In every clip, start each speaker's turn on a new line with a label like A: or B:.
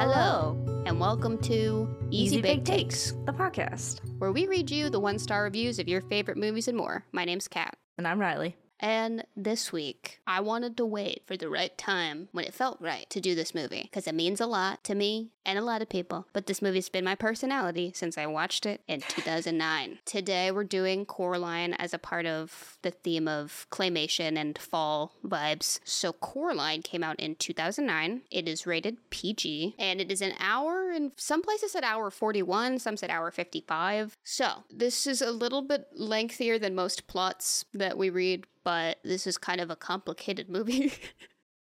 A: Hello, and welcome to Easy, Big Takes,
B: the podcast.
A: where we read you the one star reviews of your favorite movies and more. My name's Kat.
B: And I'm Riley.
A: And this week, I wanted to wait for the right time when it felt right to do this movie because it means a lot to me and a lot of people. But this movie's been my personality since I watched it in 2009. Today, we're doing Coraline as a part of the theme of claymation and fall vibes. So, Coraline came out in 2009. It is rated PG and it is an hour, and some places said hour 41, some said hour 55. So, this is a little bit lengthier than most plots that we read but this is kind of a complicated movie.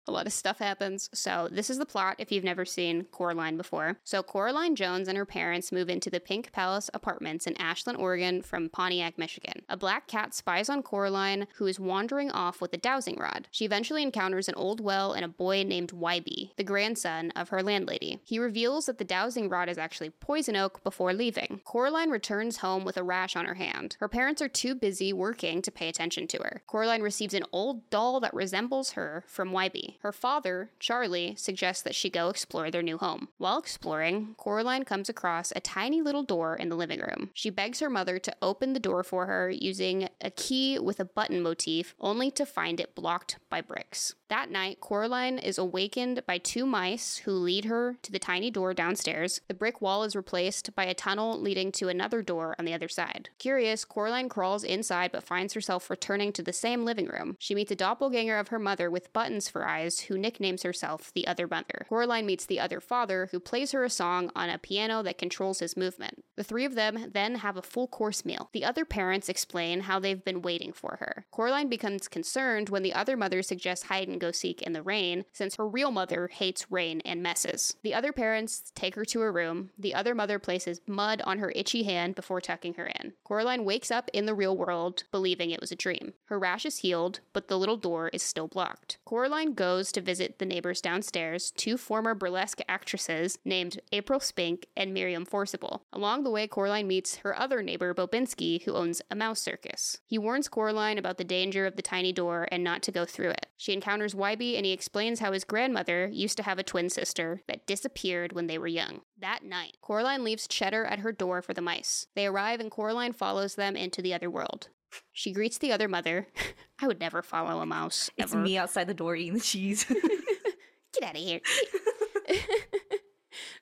A: A lot of stuff happens. So, this is the plot if you've never seen Coraline before. So, Coraline Jones and her parents move into the Pink Palace apartments in Ashland, Oregon from Pontiac, Michigan. A black cat spies on Coraline, who is wandering off with a dowsing rod. She eventually encounters an old well and a boy named Wybie, the grandson of her landlady. He reveals that the dowsing rod is actually poison oak before leaving. Coraline returns home with a rash on her hand. Her parents are too busy working to pay attention to her. Coraline receives an old doll that resembles her from Wybie. Her father, Charlie, suggests that she go explore their new home. While exploring, Coraline comes across a tiny little door in the living room. She begs her mother to open the door for her using a key with a button motif, only to find it blocked by bricks. That night, Coraline is awakened by two mice who lead her to the tiny door downstairs. The brick wall is replaced by a tunnel leading to another door on the other side. Curious, Coraline crawls inside but finds herself returning to the same living room. She meets a doppelganger of her mother with buttons for eyes who nicknames herself the other mother. Coraline meets the other father who plays her a song on a piano that controls his movement. The three of them then have a full course meal. The other parents explain how they've been waiting for her. Coraline becomes concerned when the other mother suggests hide and go seek in the rain, since her real mother hates rain and messes. The other parents take her to her room. The other mother places mud on her itchy hand before tucking her in. Coraline wakes up in the real world, believing it was a dream. Her rash is healed, but the little door is still blocked. Coraline goes to visit the neighbors downstairs, two former burlesque actresses named April Spink and Miriam Forcible. Along the way, Coraline meets her other neighbor, Bobinski, who owns a mouse circus. He warns Coraline about the danger of the tiny door and not to go through it. She encounters Wybie and he explains how his grandmother used to have a twin sister that disappeared when they were young. That night, Coraline leaves Cheddar at her door for the mice. They arrive and Coraline follows them into the other world. She greets the other mother. I would never follow a mouse.
B: It's me outside the door eating the cheese.
A: Get out of here.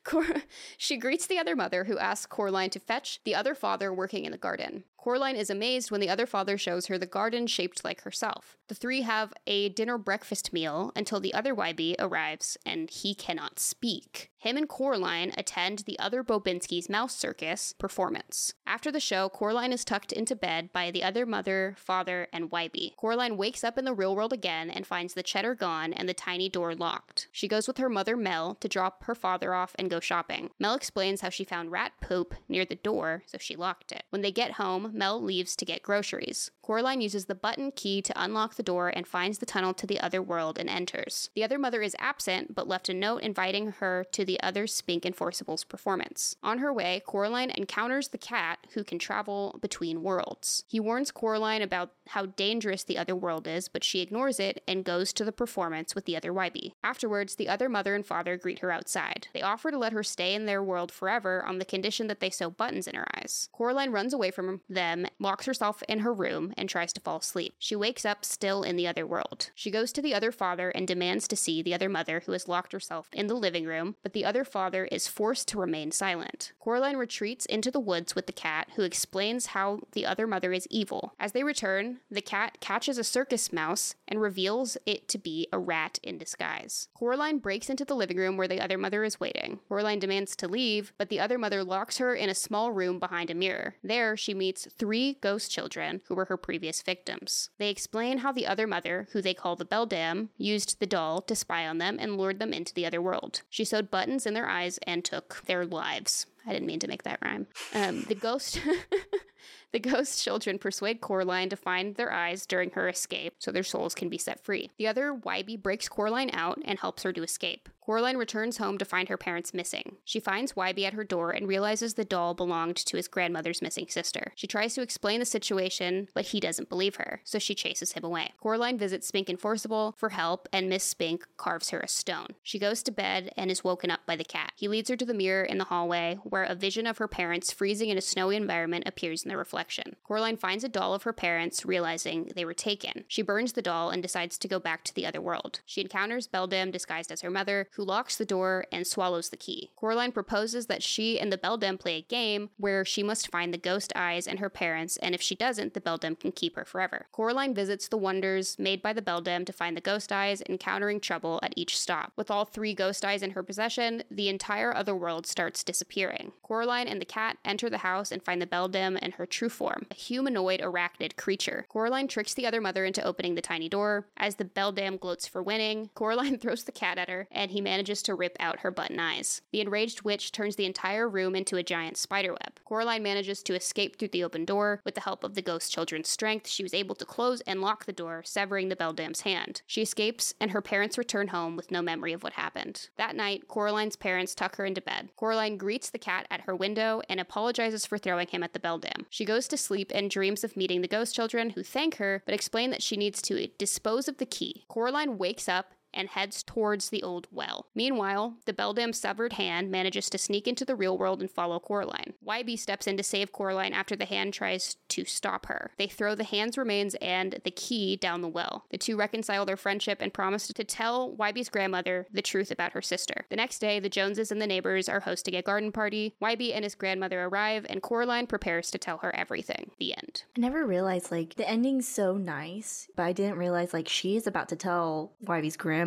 A: Cor- she greets the other mother, who asks Coraline to fetch the other father working in the garden. Coraline is amazed when the other father shows her the garden shaped like herself. The three have a dinner breakfast meal until the other Wybie arrives and he cannot speak. Him and Coraline attend the other Bobinski's mouse circus performance. After the show, Coraline is tucked into bed by the other mother, father, and Wybie. Coraline wakes up in the real world again and finds the cheddar gone and the tiny door locked. She goes with her mother, Mel, to drop her father off and go shopping. Mel explains how she found rat poop near the door, so she locked it. When they get home, Mel leaves to get groceries. Coraline uses the button key to unlock the door and finds the tunnel to the other world and enters. The other mother is absent, but left a note inviting her to the other Spink and Forcible's performance. On her way, Coraline encounters the cat who can travel between worlds. He warns Coraline about how dangerous the other world is, but she ignores it and goes to the performance with the other Wybie. Afterwards, the other mother and father greet her outside. They offer to let her stay in their world forever on the condition that they sew buttons in her eyes. Coraline runs away from them, locks herself in her room, and tries to fall asleep. She wakes up still in the other world. She goes to the other father and demands to see the other mother who has locked herself in the living room, but the other father is forced to remain silent. Coraline retreats into the woods with the cat, who explains how the other mother is evil. As they return, the cat catches a circus mouse and reveals it to be a rat in disguise. Coraline breaks into the living room where the other mother is waiting. Coraline demands to leave, but the other mother locks her in a small room behind a mirror. There, she meets three ghost children who were her previous victims. They explain how the other mother, who they call the Beldam, used the doll to spy on them and lured them into the other world. She sewed buttons in their eyes and took their lives. I didn't mean to make that rhyme. Um, the ghost. The ghost children persuade Coraline to find their eyes during her escape so their souls can be set free. The other Wybie breaks Coraline out and helps her to escape. Coraline returns home to find her parents missing. She finds Wybie at her door and realizes the doll belonged to his grandmother's missing sister. She tries to explain the situation, but he doesn't believe her, so she chases him away. Coraline visits Spink and Forcible for help, and Miss Spink carves her a stone. She goes to bed and is woken up by the cat. He leads her to the mirror in the hallway, where a vision of her parents freezing in a snowy environment appears in the reflection. Coraline finds a doll of her parents, realizing they were taken. She burns the doll and decides to go back to the other world. She encounters Beldam disguised as her mother, who locks the door and swallows the key. Coraline proposes that she and the Beldam play a game where she must find the ghost eyes and her parents, and if she doesn't, the Beldam can keep her forever. Coraline visits the wonders made by the Beldam to find the ghost eyes, encountering trouble at each stop. With all three ghost eyes in her possession, the entire other world starts disappearing. Coraline and the cat enter the house and find the Beldam in her true form, a humanoid arachnid creature. Coraline tricks the other mother into opening the tiny door. As the Beldam gloats for winning, Coraline throws the cat at her, and he manages to rip out her button eyes. The enraged witch turns the entire room into a giant spiderweb. Coraline manages to escape through the open door. With the help of the ghost children's strength, she was able to close and lock the door, severing the Beldam's hand. She escapes, and her parents return home with no memory of what happened. That night, Coraline's parents tuck her into bed. Coraline greets the cat at her window and apologizes for throwing him at the Beldam. She goes to sleep and dreams of meeting the ghost children, who thank her but explain that she needs to dispose of the key. Coraline wakes up and heads towards the old well. Meanwhile, the Beldam's severed hand manages to sneak into the real world and follow Coraline. Wybie steps in to save Coraline after the hand tries to stop her. They throw the hand's remains and the key down the well. The two reconcile their friendship and promise to tell Wybie's grandmother the truth about her sister. The next day, the Joneses and the neighbors are hosting a garden party. Wybie and his grandmother arrive, and Coraline prepares to tell her everything. The end.
B: I never realized like the ending's so nice, but I didn't realize like she is about to tell Wybie's grandmother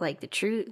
B: like the truth.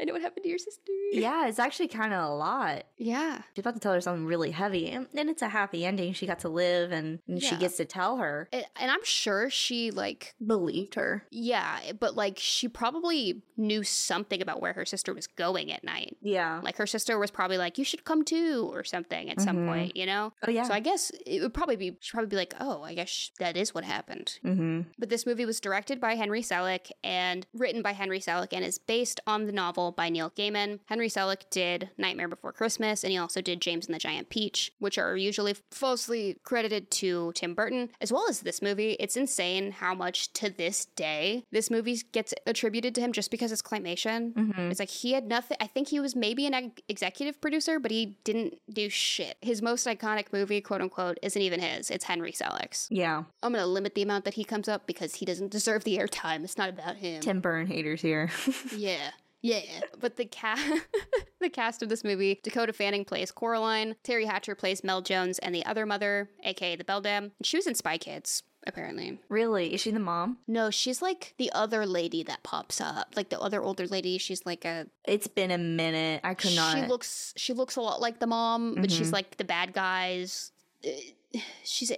A: I know what happened to your sister.
B: Yeah, it's actually kind of a lot.
A: Yeah.
B: She's about to tell her something really heavy, and then it's a happy ending. She got to live, and, and she gets to tell her.
A: And and I'm sure she, like,
B: Believed her.
A: yeah, but like, she probably knew something about where her sister was going at night.
B: Yeah.
A: Like, her sister was probably like, you should come too, or something at some
B: Mhm.
A: point, you know?
B: oh yeah.
A: So I guess it would probably be, she'd probably be like, oh, I guess that is what happened.
B: mm-hmm.
A: But this movie was directed by Henry Selick and written by Henry Selick and is based on the novel by Neil Gaiman. Henry Selick did Nightmare Before Christmas and he also did James and the Giant Peach, which are usually falsely credited to Tim Burton, as well as this movie. It's insane how much to this day this movie gets attributed to him just because it's claymation.
B: Mm-hmm.
A: It's like he had nothing. I think he was maybe an ex- executive producer, but he didn't do shit. His most iconic movie, quote unquote, isn't even his. It's Henry Selick's.
B: Yeah.
A: I'm gonna limit the amount that he comes up because he doesn't deserve the airtime. It's not about him.
B: Tim Burton haters here.
A: Yeah. Yeah, but the cast, the cast of this movie: Dakota Fanning plays Coraline, Teri Hatcher plays Mel Jones, and the other mother, aka the Beldam. She was in Spy Kids, apparently.
B: really? Is she the mom?
A: No, she's like the other lady that pops up, like the other older lady. She's like a.
B: It's been a minute. I could not.
A: She looks. She looks a lot like the mom, but she's
B: Mhm.
A: like the bad guys. Uh, She's.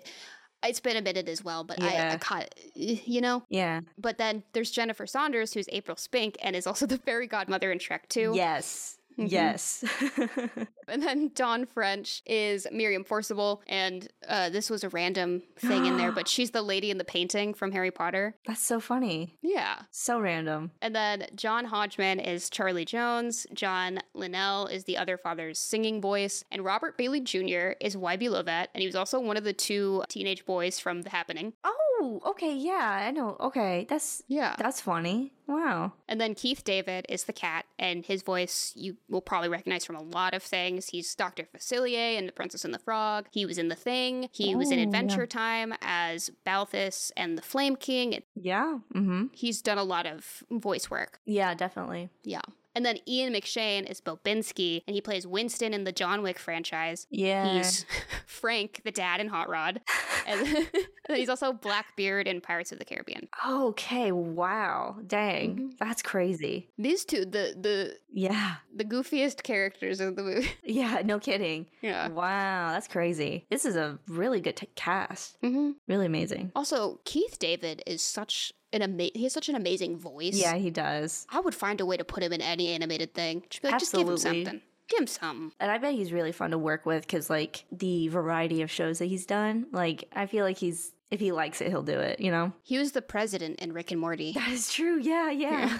A: It's been a minute as well, but I, I caught. Eh, you know.
B: yeah.
A: But then there's Jennifer Saunders, who's April Spink and is also the fairy godmother in Shrek 2.
B: Yes.
A: Mhm.
B: Yes.
A: And then Dawn French is Miriam Forcible, and uh, this was a random thing in there, but she's the lady in the painting from Harry Potter.
B: That's so funny.
A: Yeah.
B: So random.
A: And then John Hodgman is Charlie Jones, John Linnell is the other father's singing voice, and Robert Bailey Jr. is Wybie Lovett, and he was also one of the two teenage boys from The Happening.
B: Oh, okay. Yeah, I know. Okay. That's
A: Yeah.
B: that's funny. Wow.
A: And then Keith David is the cat, and his voice you will probably recognize from a lot of things. He's Dr. Facilier in The Princess and the Frog. He was in The Thing. He was in
B: Oh, yeah.
A: Adventure Time as Balthus and the Flame King.
B: Yeah. Mm-hmm.
A: He's done a lot of voice work.
B: Yeah, definitely.
A: Yeah. And then Ian McShane is Bobinski, and he plays Winston in the John Wick franchise.
B: Yeah.
A: He's Frank, the dad in Hot Rod. And, he's also Blackbeard in Pirates of the Caribbean.
B: okay. Wow. Dang.
A: Mhm.
B: That's crazy.
A: These two, the the
B: Yeah.
A: the goofiest characters of the movie.
B: Yeah. No kidding.
A: yeah.
B: Wow. That's crazy. This is a really good t- cast.
A: hmm
B: Really amazing.
A: Also, Keith David is such an ama- he has such an amazing voice.
B: Yeah, he does.
A: I would find a way to put him in any animated thing. Just, like, just give him something. Give him something.
B: And I bet he's really fun to work with because, like, the variety of shows that he's done, like, I feel like he's, if he likes it, he'll do it, you know?
A: He was the president in Rick and Morty.
B: That is true. Yeah, yeah.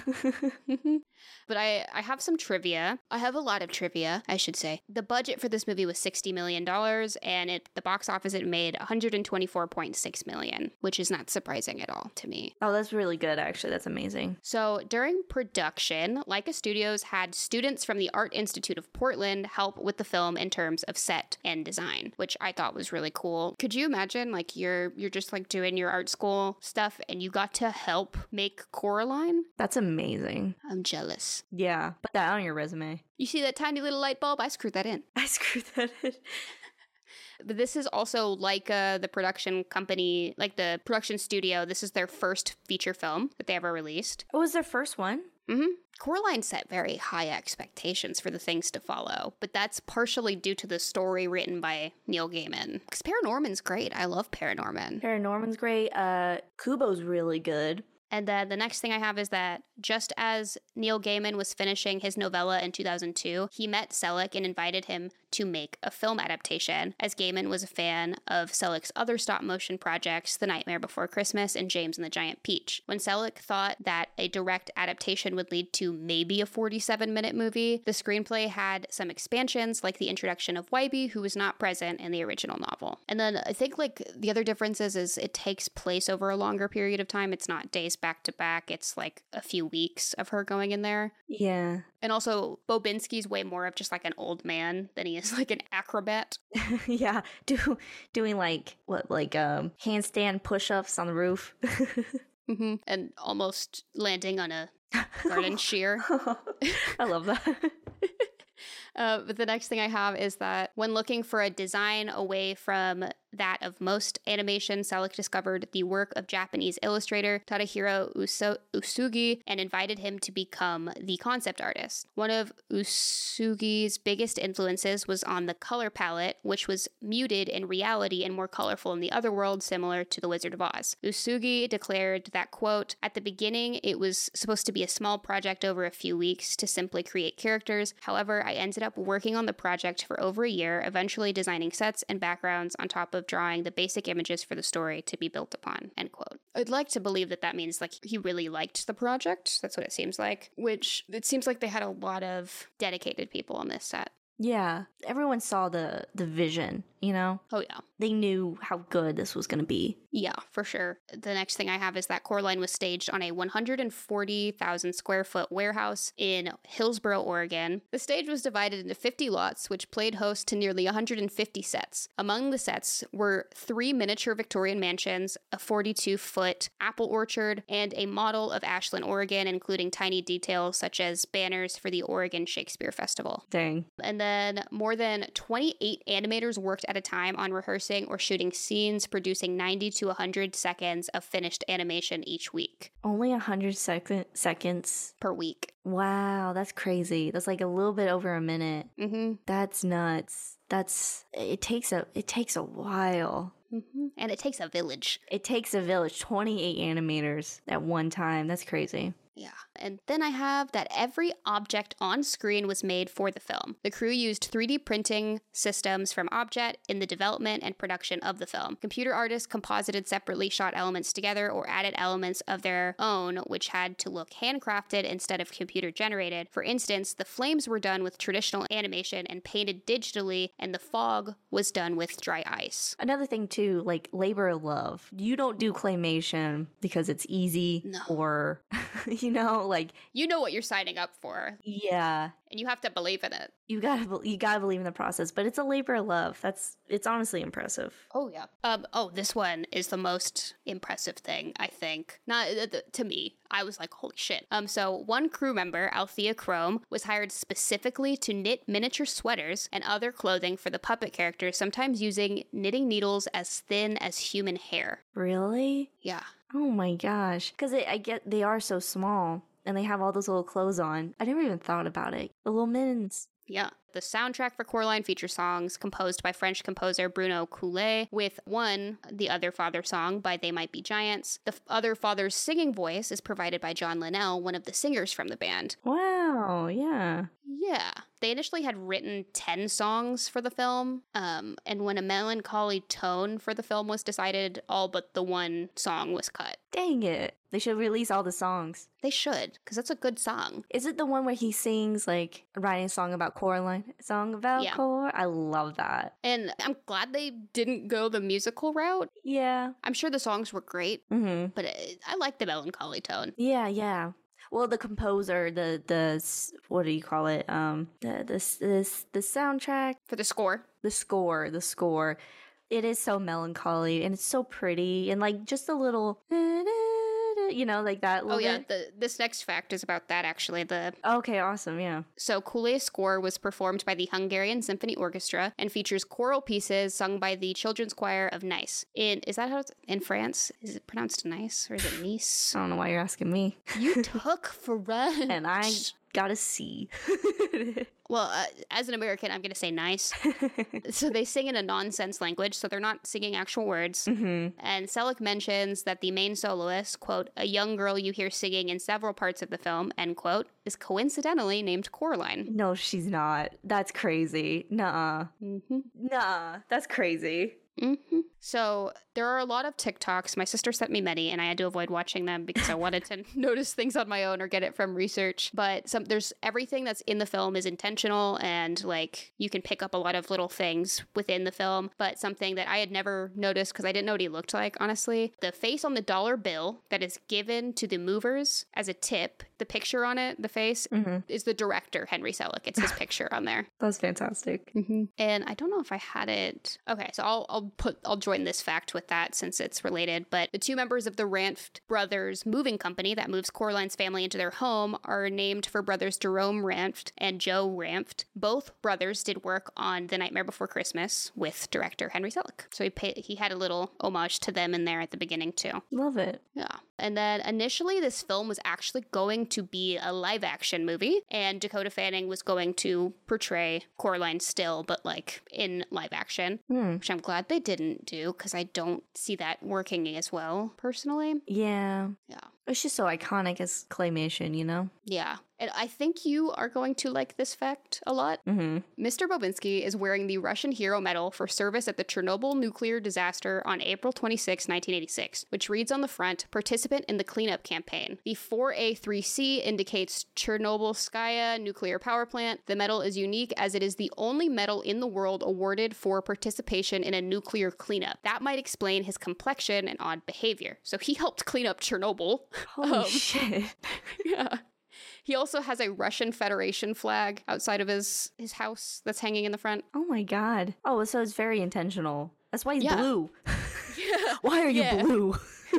A: But I, I have some trivia. I have a lot of trivia, I should say. The budget for this movie was $60 million, and at the box office it made 124.6 million, which is not surprising at all to me.
B: Oh, that's really good, actually. That's amazing.
A: So during production, Laika Studios had students from the Art Institute of Portland help with the film in terms of set and design, which I thought was really cool. Could you imagine like you're you're just like doing your art school stuff and you got to help make Coraline?
B: That's amazing.
A: I'm jealous.
B: Yeah. Put that on your resume.
A: You see that tiny little light bulb? I screwed that in.
B: I screwed that in.
A: But this is also Laika, the production company, like the production studio. This is their first feature film that they ever released.
B: It was their first one?
A: hmm Coraline set very high expectations for the things to follow, but that's partially due to the story written by Neil Gaiman. Because Paranorman's great. I love Paranorman.
B: Paranorman's great. Uh, Kubo's really good.
A: And then the next thing I have is that just as Neil Gaiman was finishing his novella in 2002, he met Selick and invited him to make a film adaptation, as Gaiman was a fan of Selick's other stop motion projects, The Nightmare Before Christmas and James and the Giant Peach. When Selick thought that a direct adaptation would lead to maybe a 47 minute movie, the screenplay had some expansions, like the introduction of Wybie, who was not present in the original novel. And then I think like the other differences is it takes place over a longer period of time. It's not days back to back, it's like a few weeks of her going in there.
B: Yeah.
A: And also, Bobinski's way more of just like an old man than he is like an acrobat.
B: yeah. Do doing like what like um handstand push-ups on the roof.
A: hmm And almost landing on a garden shear.
B: I love that.
A: Uh, but the next thing I have is that when looking for a design away from that of most animation, Selick discovered the work of Japanese illustrator Tadahiro Uso- Uesugi and invited him to become the concept artist. One of Uesugi's biggest influences was on the color palette, which was muted in reality and more colorful in the other world, similar to The Wizard of Oz. Uesugi declared that, quote, at the beginning, it was supposed to be a small project over a few weeks to simply create characters. However, I ended up working on the project for over a year, eventually designing sets and backgrounds on top of drawing the basic images for the story to be built upon. End quote. I'd like to believe that that means like he really liked the project. That's what it seems like. Which it seems like they had a lot of dedicated people on this set.
B: yeah. Everyone saw the the vision, you know?
A: Oh yeah.
B: They knew how good this was going to be.
A: Yeah, for sure. The next thing I have is that Coraline was staged on a 140,000 square foot warehouse in Hillsboro, Oregon. The stage was divided into 50 lots, which played host to nearly 150 sets. Among the sets were three miniature Victorian mansions, a 42 foot apple orchard, and a model of Ashland, Oregon, including tiny details such as banners for the Oregon Shakespeare Festival.
B: Dang.
A: And then more than 28 animators worked at a time on rehearsing or shooting scenes, producing 90 to 100 seconds of finished animation each week
B: Only a 100 second, seconds.
A: per week.
B: Wow, that's crazy. That's like a little bit over a minute.
A: hmm
B: That's nuts. That's it takes a it takes a while.
A: hmm And it takes a village.
B: It takes a village, 28 animators at one time. That's crazy.
A: Yeah. And then I have that every object on screen was made for the film. The crew used 3D printing systems from Objet in the development and production of the film. Computer artists composited separately shot elements together or added elements of their own, which had to look handcrafted instead of computer generated. For instance, the flames were done with traditional animation and painted digitally, and the fog was done with dry ice.
B: Another thing too, like labor of love. You don't do claymation because it's easy
A: No.
B: or you know, like
A: You know what you're signing up for,
B: yeah,
A: and you have to believe in it.
B: you gotta bel- you gotta believe in the process. But it's a labor of love. That's it's honestly impressive.
A: Oh yeah. Um. Oh, this one is the most impressive thing I think. Not uh, th- to me. I was like, holy shit. Um. So one crew member, Althea Crome, was hired specifically to knit miniature sweaters and other clothing for the puppet characters, sometimes using knitting needles as thin as human hair.
B: Really?
A: Yeah.
B: Oh my gosh. Because I get they are so small and they have all those little clothes on. I never even thought about it. The little mittens.
A: Yeah. The soundtrack for Coraline features songs composed by French composer Bruno Coulais, with one, the Other Father song by They Might Be Giants. The f- Other Father's singing voice is provided by John Linnell, one of the singers from the band.
B: Wow, yeah.
A: Yeah. They initially had written 10 songs for the film, um, and when a melancholy tone for the film was decided, all but the one song was cut.
B: Dang it. They should release all the songs.
A: They should, because that's a good song.
B: Is it the one where he sings like writing a song about Coraline? Song about
A: Yeah.
B: Cor? I love that.
A: And I'm glad they didn't go the musical route.
B: Yeah.
A: I'm sure the songs were great,
B: Mm-hmm.
A: but it, I like the melancholy tone.
B: Yeah, yeah. Well, the composer, the the what do you call it? Um, the this this the soundtrack,
A: For the score,
B: the score, the score. It is so melancholy and it's so pretty and like just a little, you know, like that.
A: oh yeah,
B: bit.
A: the, this next fact is about that actually. The
B: Okay, awesome. Yeah.
A: So Coulais's score was performed by the Hungarian Symphony Orchestra and features choral pieces sung by the Children's Choir of Nice. In is that how it's in France? Is it pronounced Nice or is it Nice?
B: I don't know why you're asking me.
A: You took French.
B: and I got a C.
A: well, uh, as an American, I'm going to say nice. so they sing in a nonsense language, so they're not singing actual words.
B: hmm
A: And Selick mentions that the main soloist, quote, a young girl you hear singing in several parts of the film, end quote, is coincidentally named Coraline.
B: No, she's not. That's crazy. Nuh-uh.
A: Mm-hmm.
B: Nah, that's crazy.
A: Hmm So there are a lot of TikToks. My sister sent me many, and I had to avoid watching them because I wanted to notice things on my own or get it from research. But some there's everything that's in the film is intentional, and like you can pick up a lot of little things within the film. But something that I had never noticed because I didn't know what he looked like, honestly, the face on the dollar bill that is given to the movers as a tip, the picture on it, the face.
B: hmm
A: Is the director Henry Selick? It's his picture on there.
B: That's fantastic.
A: Mm-hmm. And I don't know if I had it. Okay, so I'll I'll put I'll join this fact with that since it's related. But the two members of the Ranft brothers moving company that moves Coraline's family into their home are named for brothers Jerome Ranft and Joe Ranft. Both brothers did work on The Nightmare Before Christmas with director Henry Selick. So he paid, he had a little homage to them in there at the beginning too.
B: Love it.
A: Yeah. And then initially, this film was actually going to be a live action movie, and Dakota Fanning was going to portray Coraline still, but like in live action,
B: Hmm.
A: which I'm glad they didn't do because I don't see that working as well personally.
B: Yeah.
A: Yeah.
B: It's just so iconic as claymation, you know?
A: Yeah. And I think you are going to like this fact a lot.
B: Mm-hmm.
A: Mr. Bobinski is wearing the Russian Hero Medal for service at the Chernobyl nuclear disaster on April 26, 1986, which reads on the front, participant in the cleanup campaign. The 4A3C indicates Chernobylskaya nuclear power plant. The medal is unique as it is the only medal in the world awarded for participation in a nuclear cleanup. That might explain his complexion and odd behavior. So he helped clean up Chernobyl.
B: Holy
A: Um,
B: shit.
A: yeah. He also has a Russian Federation flag outside of his his house that's hanging in the front.
B: Oh my god. Oh, so it's very intentional. That's why he's
A: Yeah.
B: blue.
A: Yeah.
B: Why are you
A: Yeah.
B: blue?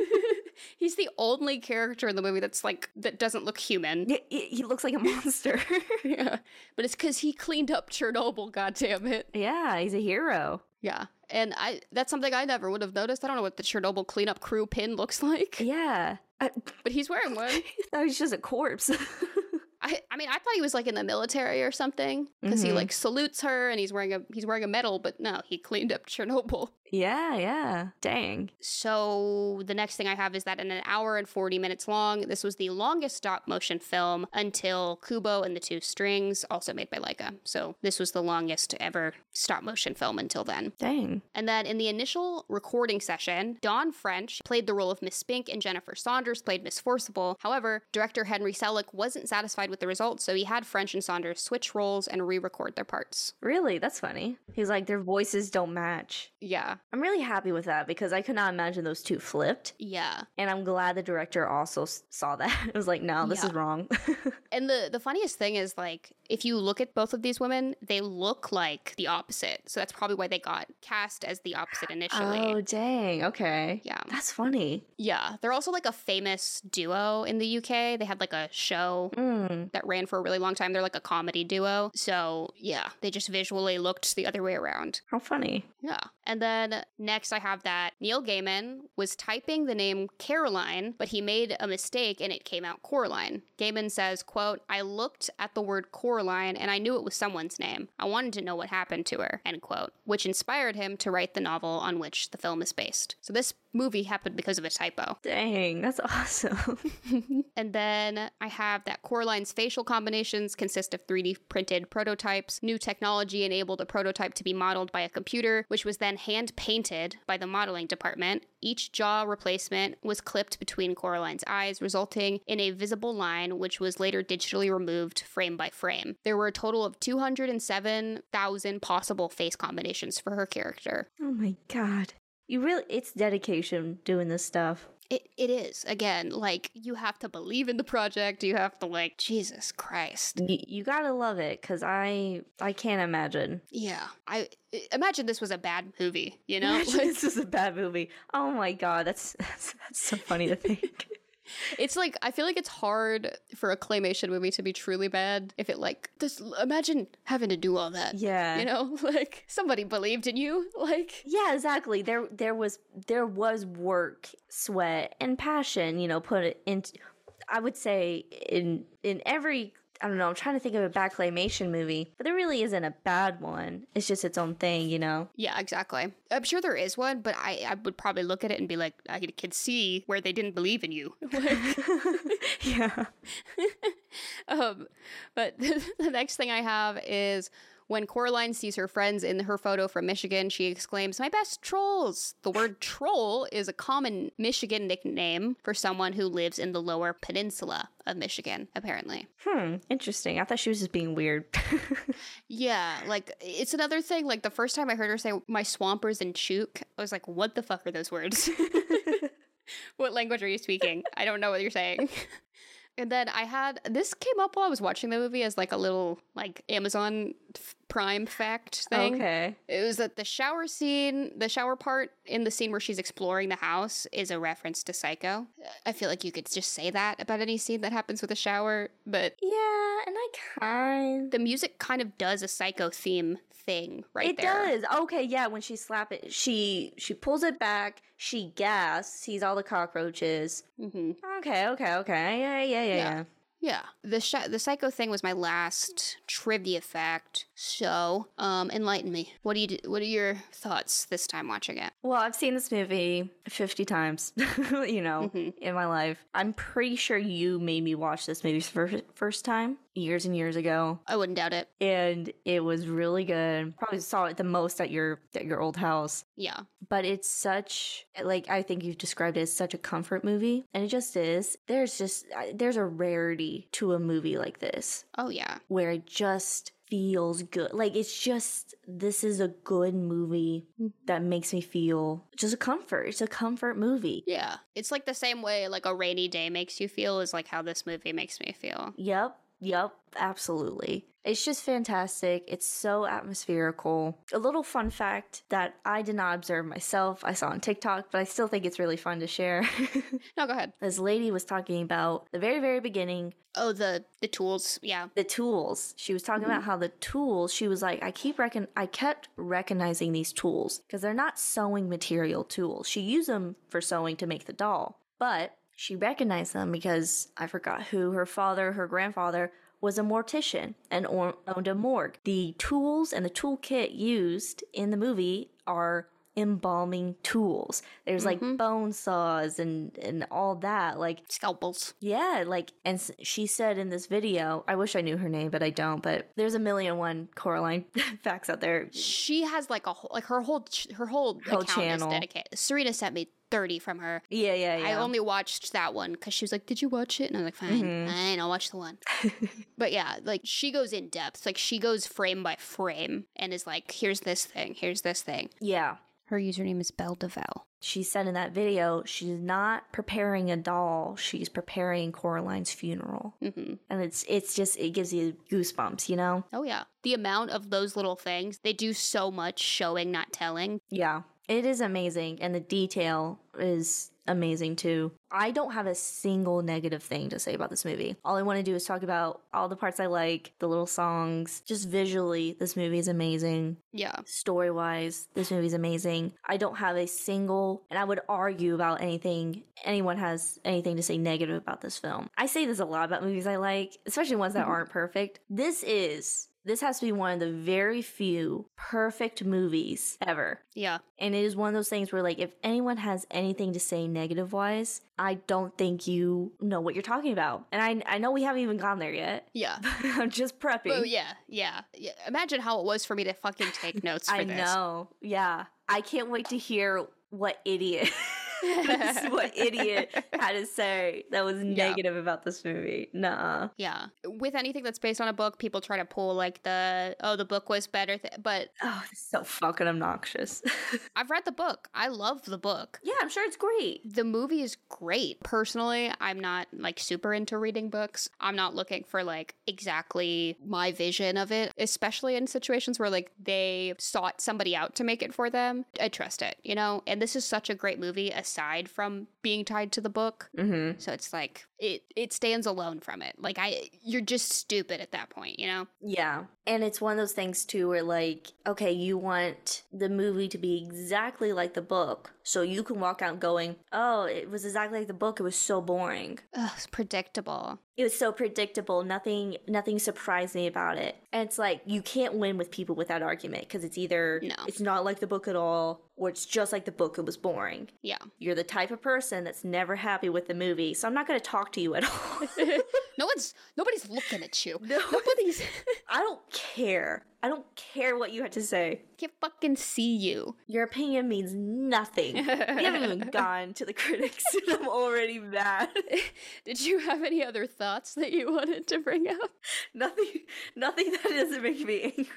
A: He's the only character in the movie that's like that doesn't look human.
B: Y- y- he looks like a monster.
A: yeah. But it's cuz he cleaned up Chernobyl, god damn it.
B: yeah, he's a hero.
A: Yeah. And I that's something I never would have noticed. I don't know what the Chernobyl cleanup crew pin looks like,
B: Yeah. I,
A: but he's wearing one.
B: Thought was just a corpse.
A: I, I mean, I thought he was like in the military or something because he
B: Mhm.
A: like salutes her and he's wearing a he's wearing a medal, but no, he cleaned up Chernobyl.
B: Yeah, yeah. Dang.
A: So the next thing I have is that in an hour and 40 minutes long, this was the longest stop motion film until Kubo and the Two Strings, also made by Laika. So this was the longest ever stop motion film until then.
B: Dang.
A: And then in the initial recording session, Dawn French played the role of Miss Spink and Jennifer Saunders played Miss Forcible. However, director Henry Selick wasn't satisfied with the results, so he had French and Saunders switch roles and re-record their parts.
B: Really? That's funny. He's like, their voices don't match.
A: Yeah.
B: I'm really happy with that because I could not imagine those two flipped.
A: Yeah.
B: And I'm glad the director also saw that. it was like, no, this
A: Yeah.
B: is wrong.
A: And the the funniest thing is like if you look at both of these women, they look like the opposite. So that's probably why they got cast as the opposite initially.
B: oh, dang. Okay.
A: Yeah.
B: That's funny.
A: Yeah. They're also like a famous duo in the UK. They had like a show
B: Mm.
A: that ran for a really long time. They're like a comedy duo. So, yeah, they just visually looked the other way around.
B: How funny.
A: Yeah. And then next I have that Neil Gaiman was typing the name Caroline, but he made a mistake and it came out Coraline. Gaiman says, quote, I looked at the word Coraline Coraline, and I knew it was someone's name. I wanted to know what happened to her, end quote, which inspired him to write the novel on which the film is based. So this movie happened because of a typo.
B: Dang, that's awesome.
A: and then I have that Coraline's facial combinations consist of 3D printed prototypes. New technology enabled a prototype to be modeled by a computer, which was then hand painted by the modeling department. Each jaw replacement was clipped between Coraline's eyes, resulting in a visible line, which was later digitally removed frame by frame. There were a total of 207,000 possible face combinations for her character.
B: oh my god. You really, it's dedication doing this stuff.
A: It, it is again like you have to believe in the project you have to like jesus christ
B: You, you gotta love it, cause I I can't imagine.
A: yeah i imagine this was a bad movie you know Like,
B: this is a bad movie. Oh my god, that's that's, that's so funny to think.
A: It's like i feel like it's hard for a claymation movie to be truly bad if it like this imagine having to do all that
B: yeah.
A: you know like somebody believed in you like
B: Yeah, exactly. There there was there was work, sweat, and passion, you know, put it into I would say in in every I don't know, I'm trying to think of a bad claymation movie, but there really isn't a bad one. It's just its own thing, you know.
A: yeah exactly i'm sure there is one but i i would probably look at it and be like i could see where they didn't believe in you
B: yeah.
A: um, but the next thing I have is when Coraline sees her friends in her photo from Michigan, she exclaims, My best trolls! The word troll is a common Michigan nickname for someone who lives in the lower peninsula of Michigan, apparently.
B: Hmm, interesting. I thought she was just being weird.
A: Yeah, like it's another thing. Like the first time I heard her say, My swampers and chook, I was like, What the fuck are those words? what language are you speaking? I don't know what you're saying. And then I had this came up while I was watching the movie as like a little like Amazon f- Prime fact thing.
B: okay.
A: It was that the shower scene, the shower part in the scene where she's exploring the house is a reference to Psycho. I feel like you could just say that about any scene that happens with a shower, but
B: Yeah, and I kind
A: the music kind of does a Psycho theme thing right
B: it
A: there.
B: does. Okay, yeah, when she slap it, she she pulls it back, she gasps, sees all the cockroaches.
A: hmm
B: Okay, okay, okay. Yeah, yeah, yeah,
A: Yeah.
B: yeah.
A: The sh- the Psycho thing was my last trivia fact. So, um, enlighten me. What do you do- what are your thoughts this time watching it?
B: Well, I've seen this movie 50 times, you know,
A: Mhm.
B: in my life. I'm pretty sure you made me watch this movie for first time years and years ago,
A: I wouldn't doubt it.
B: and it was really good. Probably saw it the most at your at your old house.
A: Yeah.
B: But it's such like I think you've described it as such a comfort movie, and it just is. There's just there's a rarity to a movie like this
A: Oh yeah.
B: where it just feels good. Like it's just this is a good movie mm-hmm. that makes me feel just a comfort. It's a comfort movie.
A: Yeah. It's like the same way like a rainy day makes you feel is like how this movie makes me feel.
B: Yep. Yep, absolutely. It's just fantastic. It's so atmospherical. A little fun fact that I did not observe myself, I saw on TikTok, but I still think it's really fun to share.
A: No, go ahead.
B: this lady was talking about the very, very beginning
A: Oh, the the tools. Yeah.
B: the tools. She was talking about mm-hmm. how the tools, she was like, I keep recon I kept recognizing these tools because they're not sewing material tools. She used them for sewing to make the doll, but she recognized them because I forgot who her father, her grandfather was a mortician and or- owned a morgue. The tools and the toolkit used in the movie are embalming tools. There's like mm-hmm. bone saws and and all that. Like
A: Scalpels.
B: yeah, like, and s- she said in this video, I wish I knew her name, but I don't. But there's a million one Coraline facts out there.
A: She has like a whole like her whole ch- her whole,
B: Whole
A: account
B: channel.
A: is dedicated. Serena sent me 30 from her.
B: Yeah, yeah, yeah.
A: I only watched that one because she was like, "Did you watch it?" And I was like, "Fine,
B: Mm-hmm.
A: fine, I'll watch the one." but yeah, like she goes in depth, like she goes frame by frame, and is like, "Here's this thing, here's this thing."
B: yeah.
A: Her username is Belle Devel.
B: She said in that video, she's not preparing a doll, she's preparing Coraline's funeral.
A: hmm
B: And it's it's just it gives you goosebumps, you know?
A: Oh yeah, the amount of those little things they do so much showing, not telling.
B: Yeah. It is amazing and the detail is amazing too. I don't have a single negative thing to say about this movie. All I want to do is talk about all the parts I like, the little songs. Just visually, this movie is amazing.
A: Yeah.
B: Story wise, this movie is amazing. I don't have a single, and I would argue about anything, anyone has anything to say negative about this film. I say this a lot about movies I like, especially ones that mm-hmm. aren't perfect. This is this has to be one of the very few perfect movies ever.
A: Yeah.
B: And it is one of those things where, like, if anyone has anything to say negative wise, I don't think you know what you're talking about. And I, I know we haven't even gone there yet.
A: Yeah.
B: I'm just prepping.
A: Oh yeah, yeah, yeah. Imagine how it was for me to fucking take notes for
B: I
A: this.
B: know. Yeah. I can't wait to hear what idiot. what idiot had to say that was negative about this movie. Nah.
A: Yeah. With anything that's based on a book, people try to pull like the oh the book was better, th-. but
B: Oh, is so fucking obnoxious.
A: I've read the book. I love the book.
B: yeah, I'm sure it's great.
A: The movie is great. Personally, I'm not like super into reading books. I'm not looking for like exactly my vision of it, especially in situations where like they sought somebody out to make it for them. I trust it, you know? And this is such a great movie aside from being tied to the book.
B: Mm-hmm.
A: So it's like it it stands alone from it. Like I you're just stupid at that point, you know?
B: Yeah. And it's one of those things too where like, okay, you want the movie to be exactly like the book. So you can walk out going, Oh, it was exactly like the book. It was so boring.
A: Ugh, it's predictable.
B: It was so predictable. Nothing nothing surprised me about it. And it's like you can't win with people with that argument because it's either
A: No.
B: it's not like the book at all or it's just like the book it was boring.
A: Yeah.
B: You're the type of person that's never happy with the movie. So I'm not going to talk to you at all.
A: no one's nobody's looking at you.
B: No.
A: Nobody's
B: I don't care. I don't care what you had to say.
A: I can't fucking see you.
B: Your opinion means nothing. we haven't even gone to the critics, and I'm already mad.
A: Did you have any other thoughts that you wanted to bring up?
B: nothing, nothing that doesn't make me angry.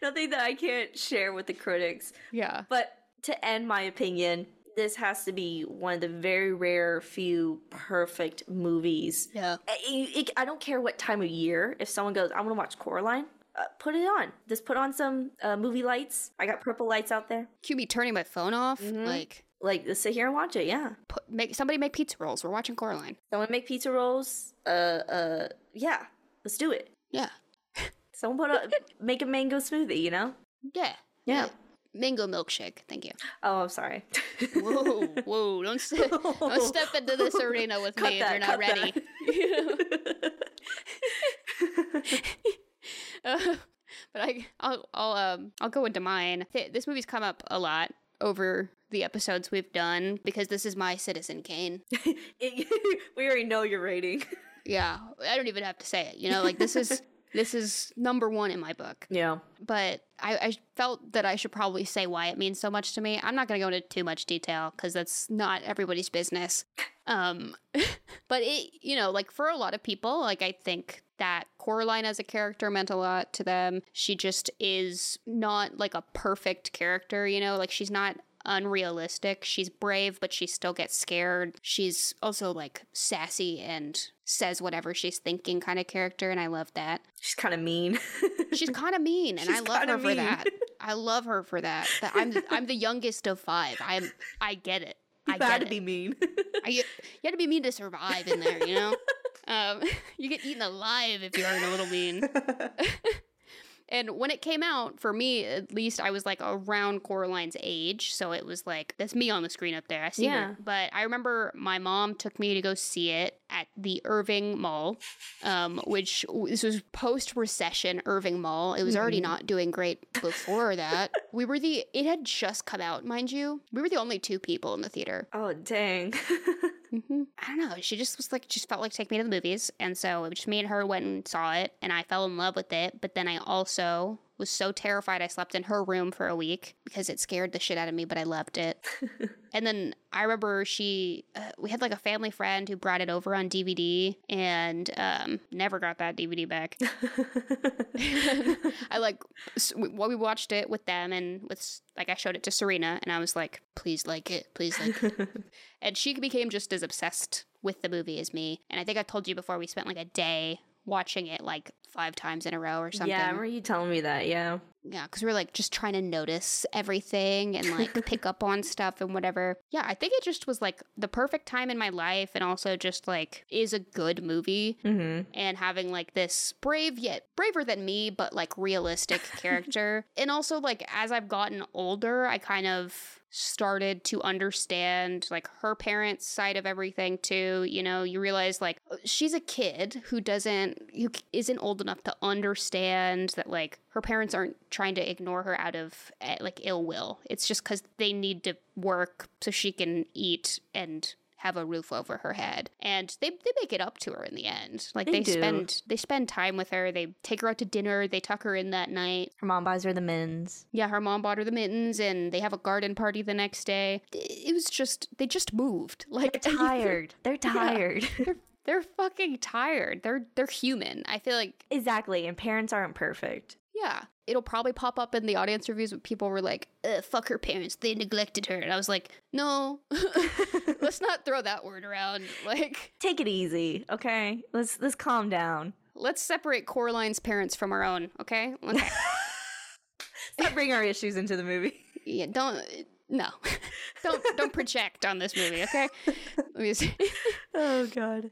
B: nothing that I can't share with the critics.
A: Yeah.
B: But to end my opinion, this has to be one of the very rare few perfect movies.
A: Yeah.
B: I, I- I don't care what time of year. If someone goes, I want to watch Coraline. Uh, put it on. Just put on some uh, movie lights. I got purple lights out there.
A: Cue me turning my phone off.
B: Mhm.
A: Like
B: Like, let's sit here and watch it. Yeah.
A: put, make somebody make pizza rolls. We're watching Coraline.
B: Someone make pizza rolls. Uh, uh, yeah. Let's do it.
A: Yeah.
B: Someone put a make a mango smoothie. You know.
A: Yeah.
B: Yeah.
A: Mango milkshake. Thank you.
B: Oh, I'm sorry.
A: Whoa, whoa! Don't step, don't step into this arena with
B: Cut
A: me
B: that,
A: if you're not ready. Uh, but I, I'll, I'll, um, I'll go into mine. This movie's come up a lot over the episodes we've done because this is my Citizen Kane.
B: We already know your rating.
A: Yeah, I don't even have to say it. You know, like this is this is number one in my book.
B: Yeah.
A: But I, I felt that I should probably say why it means so much to me. I'm not going to go into too much detail because that's not everybody's business. Um, but it, you know, like for a lot of people, like I think that Coraline as a character meant a lot to them. She just is not like a perfect character, you know, like she's not unrealistic. She's brave, but she still gets scared. She's also like sassy and says whatever she's thinking kind of character, and I love that.
B: She's kind of mean.
A: She's kind of mean, and I love her for that. I love her for that. That I'm I'm the youngest of five. I'm I get it. I
B: you had to
A: it.
B: be mean.
A: I, you have to be mean to survive in there, you know. Um, you get eaten alive if you aren't a little mean. And when it came out, for me at least, I was like around Coraline's age. So it was like, that's me on the screen up there. I see
B: Yeah.
A: her. But I remember my mom took me to go see it at the Irving Mall, um, which this was post recession Irving Mall. It was already
B: Mhm.
A: not doing great before that. We were the, it had just come out, mind you. We were the only two people in the theater.
B: oh, dang.
A: hmm I don't know. She just was like, just felt like take me to the movies, and so it just me and her went and saw it, and I fell in love with it. But then I also was so terrified I slept in her room for a week because it scared the shit out of me. But I loved it. and then I remember she, uh, we had like a family friend who brought it over on DVD, and um, never got that DVD back. I like we- well, we watched it with them and with like I showed it to Serena and I was like, please like it, please like it. and she became just as obsessed with the movie as me. And I think I told you before we spent like a day watching it like five times in a row or something.
B: yeah, I remember you telling me that. Yeah.
A: Yeah, because we're like just trying to notice everything and like pick up on stuff and whatever. Yeah, I think it just was like the perfect time in my life and also just like is a good movie.
B: Mm-hmm.
A: And having like this brave yet braver than me, but like realistic character. And also, like, as I've gotten older, I kind of started to understand like her parents' side of everything too. You know, you realize like she's a kid who doesn't who isn't old enough to understand that like her parents aren't trying to ignore her out of eh, like ill will. It's just cuz they need to work so she can eat and have a roof over her head. And they, they make it up to her in the end. Like
B: They
A: they, spend they spend time with her. They take her out to dinner. They tuck her in that night.
B: Her mom buys her the mittens.
A: Yeah, her mom bought her the mittens, and they have a garden party the next day. It was just they just moved. Like
B: They're tired. They're tired.
A: they're, they're fucking tired. They're they're human. I feel like
B: exactly. And parents aren't perfect.
A: yeah, it'll probably pop up in the audience reviews. But people were like, "Fuck her parents. They neglected her," and I was like, "No, let's not throw that word around. Like,
B: Take it easy, okay? Let's let's calm down.
A: let's separate Coraline's parents from our own. Okay, okay.
B: Stop bringing our issues into the movie.
A: yeah, don't." No, don't don't project on this movie, okay? Let me see.
B: Oh god.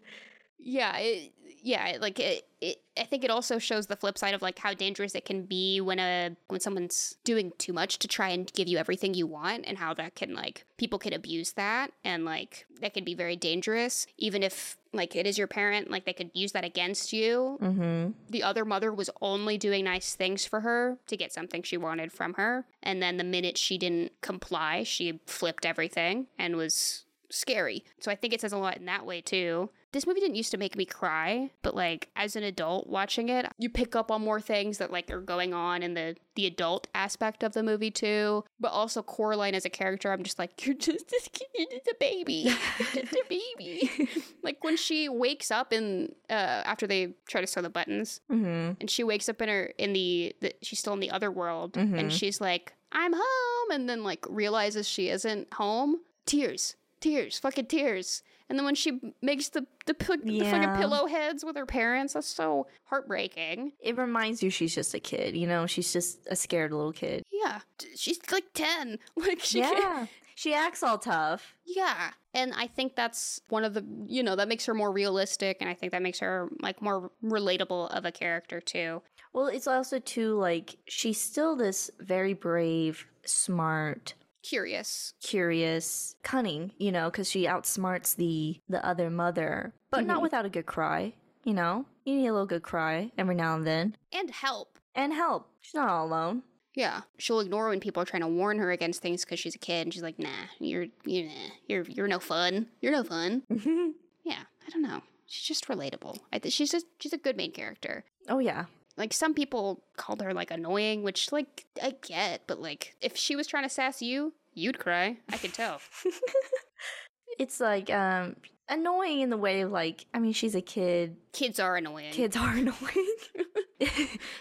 A: yeah it, yeah like it, it i think it also shows the flip side of like how dangerous it can be when a when someone's doing too much to try and give you everything you want and how that can like people can abuse that and like that can be very dangerous. Even if like it is your parent like they could use that against you.
B: Mm-hmm.
A: the other mother was only doing nice things for her to get something she wanted from her. And then the minute she didn't comply she flipped everything and was scary. So i think it says a lot in that way too this movie didn't used to make me cry but like as an adult watching it you pick up on more things that like are going on in the the adult aspect of the movie too. But also coraline as a character i'm just like you're just this kid. You're just a baby. You're just a baby. Like when she wakes up in uh after they try to sew the buttons
B: Mm-hmm.
A: and she wakes up in her in the, the she's still in the other world
B: Mhm.
A: and she's like i'm home and then like realizes she isn't home. Tears. Tears. Fucking tears and then when she makes the the, pi- the fucking pillow heads with her parents that's so heartbreaking
B: It reminds you she's just a kid, you know? She's just a scared little kid.
A: yeah she's like 10 like she
B: yeah. She acts all tough.
A: yeah and i think that's one of the you know that makes her more realistic and i think that makes her like more relatable of a character too
B: Well, it's also too like she's still this very brave, smart,
A: curious
B: curious, cunning, you know, because she outsmarts the the other mother, but not
A: Mhm.
B: without a good cry. You know, you need a little good cry every now and then,
A: and help
B: and help. She's not all alone.
A: Yeah, she'll ignore when people are trying to warn her against things because she's a kid, and she's like, "Nah, you're you're nah, you're you're no fun. You're no fun." Yeah, I don't know. She's just relatable. I think she's just she's a good main character.
B: oh yeah,
A: Like some people called her like annoying, which like I get, but like if she was trying to sass you, you'd cry. I could tell.
B: it's like um annoying in the way of like I mean she's a kid.
A: Kids are annoying.
B: Kids are annoying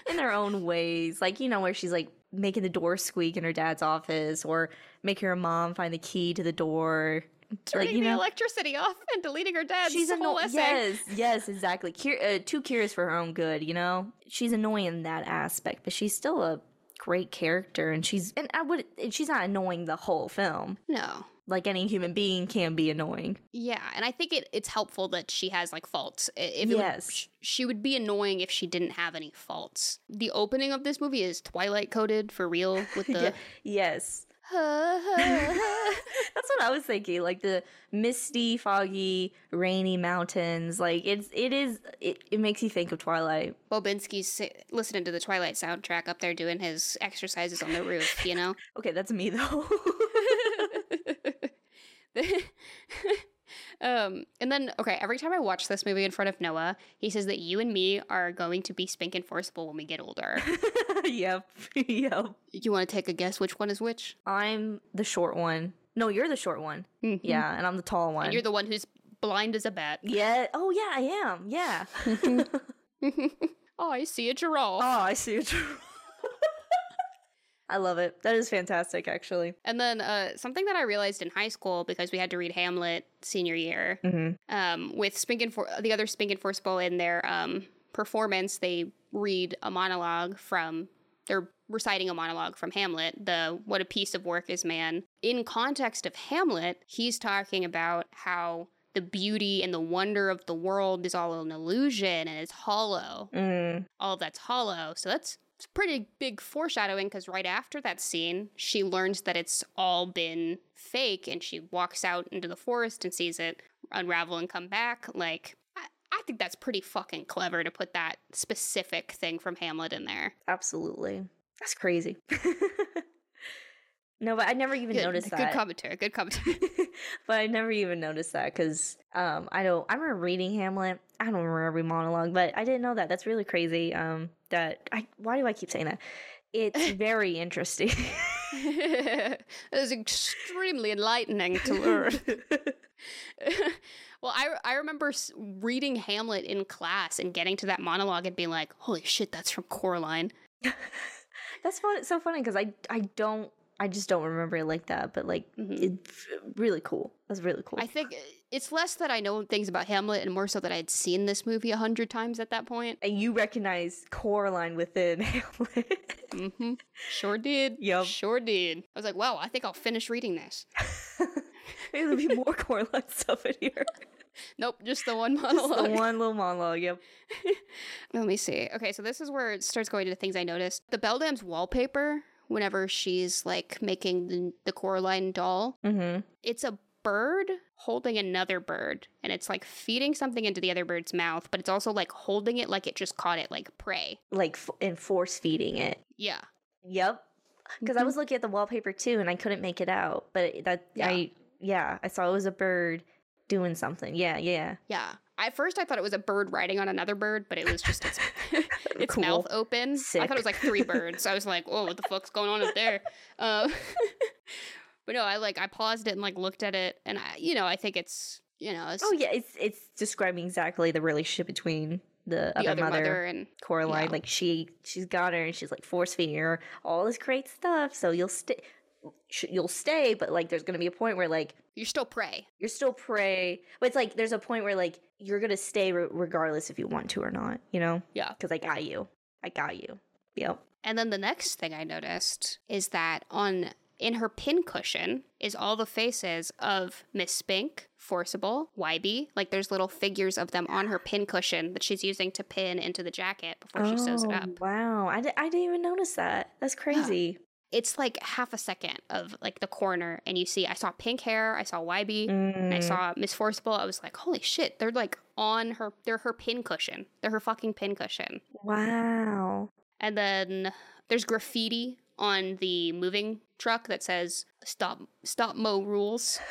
B: in their own ways. Like you know where she's like making the door squeak in her dad's office, or making her mom find the key to the door.
A: Turning
B: like you
A: the electricity off and deleting her dad's
B: She's
A: whole essay.
B: Yes, yes, exactly. Cur- uh, too curious for her own good, you know. She's annoying in that aspect, but she's still a great character, and she's and I would. And she's not annoying the whole film.
A: No.
B: Like any human being can be annoying.
A: Yeah, and I think it, it's helpful that she has like faults. If would-
B: Yes.
A: sh- she would be annoying if she didn't have any faults. The opening of this movie is Twilight coded for real with the.
B: Yes. That's what I was thinking. Like the misty, foggy, rainy mountains. Like it's it is it, it makes you think of Twilight.
A: Bobinski's listening to the Twilight soundtrack up there doing his exercises on the roof, you know?
B: Okay, that's me though.
A: um, and then, okay, every time I watch this movie in front of Noah, he says that you and me are going to be spink and forcible when we get older.
B: yep. Yep.
A: you want to take a guess which one is which?
B: I'm the short one. No, you're the short one.
A: Mhm.
B: Yeah, and I'm the tall one.
A: And you're the one who's blind as a bat.
B: Yeah. Oh, yeah, I am. Yeah.
A: oh, I see a giraffe.
B: oh, I see it. I love it. That is fantastic, actually.
A: And then uh, something that I realized in high school because we had to read Hamlet senior year
B: Mm-hmm.
A: um, with Spink For- the other Spink and Forcible in their um, performance, they read a monologue from their reciting a monologue from Hamlet, the what a piece of work is man. In context of Hamlet, he's talking about how the beauty and the wonder of the world is all an illusion and it's hollow.
B: Mm.
A: All of that's hollow. So that's it's pretty big foreshadowing because right after that scene, she learns that it's all been fake and she walks out into the forest and sees it unravel and come back. Like, I, I think that's pretty fucking clever to put that specific thing from Hamlet in there.
B: Absolutely. That's crazy. no, but I never even
A: Good,
B: noticed
A: good
B: that.
A: commentary. Good commentary.
B: but I never even noticed that because um, I don't. I remember reading Hamlet. I don't remember every monologue, but I didn't know that. That's really crazy. Um, that I. Why do I keep saying that? It's very interesting.
A: it was extremely enlightening to learn. well, I, I remember reading Hamlet in class and getting to that monologue and being like, holy shit, that's from Coraline.
B: That's fun. It's so funny because I I don't. I just don't remember it like that. But like,
A: Mhm.
B: it's really cool. That's really cool.
A: I think uh, it's less that I know things about Hamlet and more so that I'd seen this movie a hundred times at that point.
B: and you recognize Coraline within Hamlet.
A: Mm-hmm. Sure did.
B: Yup.
A: Sure did. I was like, wow, I think I'll finish reading this.
B: There'll be more Coraline stuff in here.
A: Nope, just the one
B: Just
A: monologue.
B: the one little monologue. Yep.
A: Let me see. Okay, so this is where it starts going to things I noticed. The Beldam's wallpaper, whenever she's like making the, the Coraline doll,
B: Mm-hmm.
A: it's a bird holding another bird, and it's like feeding something into the other bird's mouth, but it's also like holding it like it just caught it like prey.
B: Like f- and force feeding it.
A: Yeah.
B: Yep. Because I
A: Mhm.
B: was looking at the wallpaper too, and I couldn't make it out. But that
A: Yeah.
B: I yeah, I saw it was a bird doing something. Yeah, yeah.
A: Yeah. At first, I thought it was a bird riding on another bird, but it was just its, its
B: Cool.
A: mouth open. I thought it was like three birds. I was like, "Whoa, what the fuck's going on up there?" Um, but no, I like I paused it and like looked at it, and I, you know, I think it's you know, it's
B: Oh yeah, it's it's describing exactly the relationship between the,
A: the
B: other,
A: other
B: mother,
A: mother and
B: Coraline.
A: yeah.
B: Like she she's got her, and she's like force feeding her all this great stuff. So you'll stay, sh- you'll stay, but like there's gonna be a point where like
A: you're still prey.
B: you're still prey. But it's like there's a point where like you're gonna stay re- regardless if you want to or not. You know?
A: Yeah.
B: Because I got you. I got you. Yep.
A: And then the next thing I noticed is that on in her pincushion is all the faces of Miss Spink, Forcible, Wybie. Like there's little figures of them on her pincushion that she's using to pin into the jacket before she sews it
B: Oh,
A: up.
B: Wow. I, I didn't even notice that. That's crazy.
A: It's like half a second of like the corner, and you see I saw pink hair, I saw Wybie and I
B: Mm.
A: saw Miss Forcible. I was like, holy shit, they're like on her, they're her pincushion. They're her fucking pincushion.
B: Wow.
A: And then there's graffiti on the moving truck that says "Stop, Stop Mo Rules."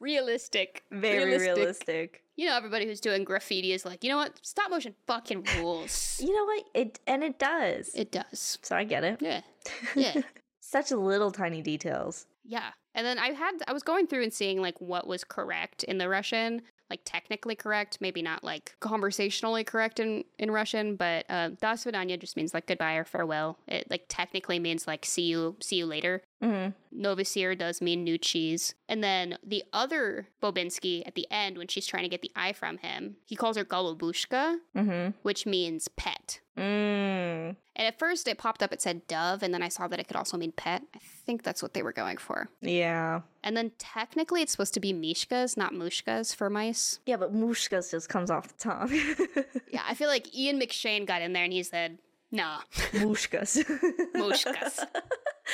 A: realistic,
B: Very realistic.
A: You know, everybody who's doing graffiti is like, you know what? Stop motion fucking rules.
B: You know what? It and it does.
A: it does.
B: so I get it.
A: Yeah, yeah,
B: Such little tiny details.
A: yeah. And then I had I was going through and seeing like what was correct in the Russian, like technically correct, maybe not like conversationally correct in in Russian, but uh, "Das vidanya" just means like goodbye or farewell. It like technically means like see you see you later.
B: Hmm
A: Novosir does mean new cheese. And then the other Bobinski at the end, when she's trying to get the eye from him, he calls her Golubushka,
B: hmm
A: which means pet.
B: Mm.
A: And at first it popped up, it said dove, and then I saw that it could also mean pet. I think that's what they were going for.
B: Yeah.
A: And then technically it's supposed to be mishkas, not mushkas for mice.
B: Yeah, but mushkas just comes off the tongue.
A: Yeah, I feel like Ian McShane got in there and he said, nah,
B: Mushkas.
A: mushkas.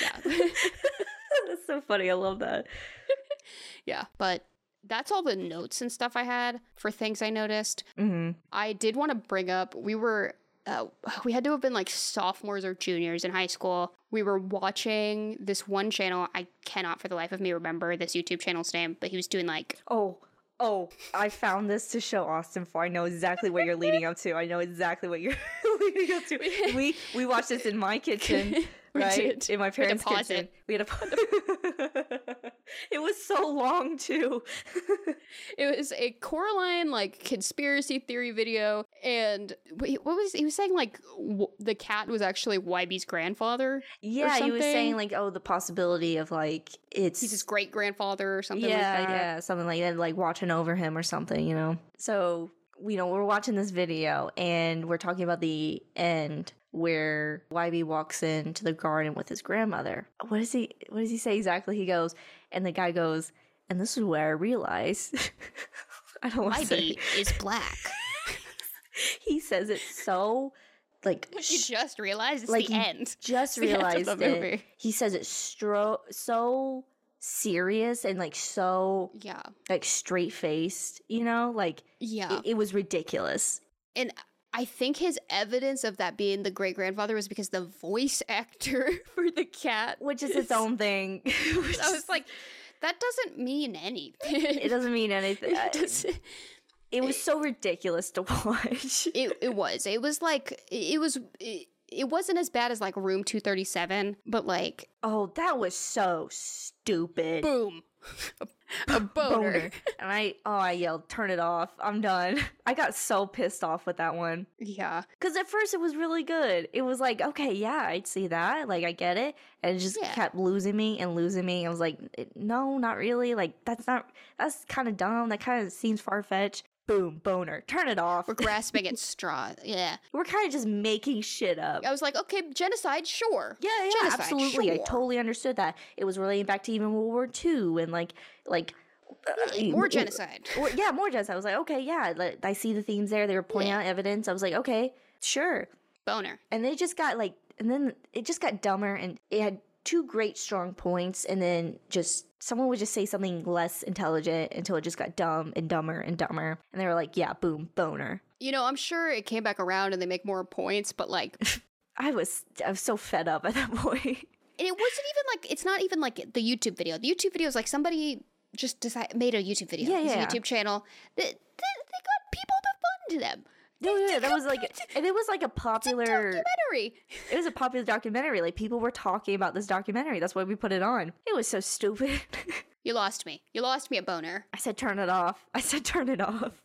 A: yeah.
B: That's so funny. I love that.
A: yeah. But that's all the notes and stuff I had for things I noticed.
B: hmm
A: I did want to bring up we were uh, we had to have been like sophomores or juniors in high school. We were watching this one channel. I cannot for the life of me remember this YouTube channel's name, but he was doing like
B: Oh, oh, I found this to show Austin for. I know exactly what you're leading up to. I know exactly what you're leading up to. We we watched this in my kitchen, right?
A: did.
B: In my
A: We had to
B: parents' kitchen.
A: it.
B: We had to It was so long too.
A: it was a Coraline like conspiracy theory video, and wait, what was he was saying like w- the cat was actually Wybie's grandfather.
B: yeah, he was saying like, oh, the possibility of like it's
A: He's his great grandfather or something
B: yeah,
A: like that.
B: yeah, something like that, like watching over him or something, you know. So you know, we're watching this video and we're talking about the end where Wybie walks into the garden with his grandmother. What does he what does he say exactly? He goes and the guy goes, and this is where I realize I don't want to say
A: Wybie is black.
B: he says it so like
A: you just realized it's
B: like
A: the end.
B: just
A: end
B: realized
A: the
B: it. He says it stro- so serious and like so
A: Yeah.
B: like straight faced, you know, like
A: Yeah.
B: it, it was ridiculous.
A: and I think his evidence of that being the great grandfather was because the voice actor for the cat,
B: Which is its own thing.
A: I was like, that doesn't mean anything.
B: it doesn't mean anything.
A: It doesn't-
B: It was so ridiculous to watch.
A: it, it was. It was like it was. It, it wasn't as bad as like Room Two Thirty Seven, but like
B: oh, that was so stupid.
A: boom, a, a boner.
B: And I oh I yelled, turn it off. I'm done. I got so pissed off with that one.
A: Yeah,
B: Cause at first it was really good. It was like, okay, yeah, I'd see that. Like I get it. And it just
A: Yeah.
B: kept losing me and losing me. I was like, no, not really. Like that's not that's kind of dumb. That kind of seems far fetched. Boom, boner. Turn it off.
A: we're grasping at straw. Yeah,
B: We're kind of just making shit up.
A: I was like, okay, genocide, sure.
B: Yeah, yeah,
A: Genocide,
B: absolutely. I totally understood that. It was relating back to even World War II and like like uh,
A: More genocide.
B: Or, yeah, more genocide. I was like, okay, yeah, like, I see the themes there. They were pointing
A: Yeah.
B: out evidence. I was like, okay, sure.
A: Boner.
B: And they just got like, and then it just got dumber, and it had two great strong points, and then just someone would just say something less intelligent until it just got dumb and dumber and dumber, and they were like, yeah, boom, boner.
A: You know, I'm sure it came back around and they make more points, but like,
B: I was I was so fed up at that point.
A: And it wasn't even like it's not even like the YouTube video. The YouTube video is like somebody just decided made a YouTube video.
B: Yeah,
A: It's a
B: yeah.
A: YouTube channel. They, they, they got people to fund them.
B: No, yeah, that was like, and it was like a popular.
A: documentary.
B: It was a popular documentary. Like people were talking about this documentary. That's why we put it on. It was so stupid.
A: You lost me. You lost me at boner.
B: I said turn it off. I said turn it off.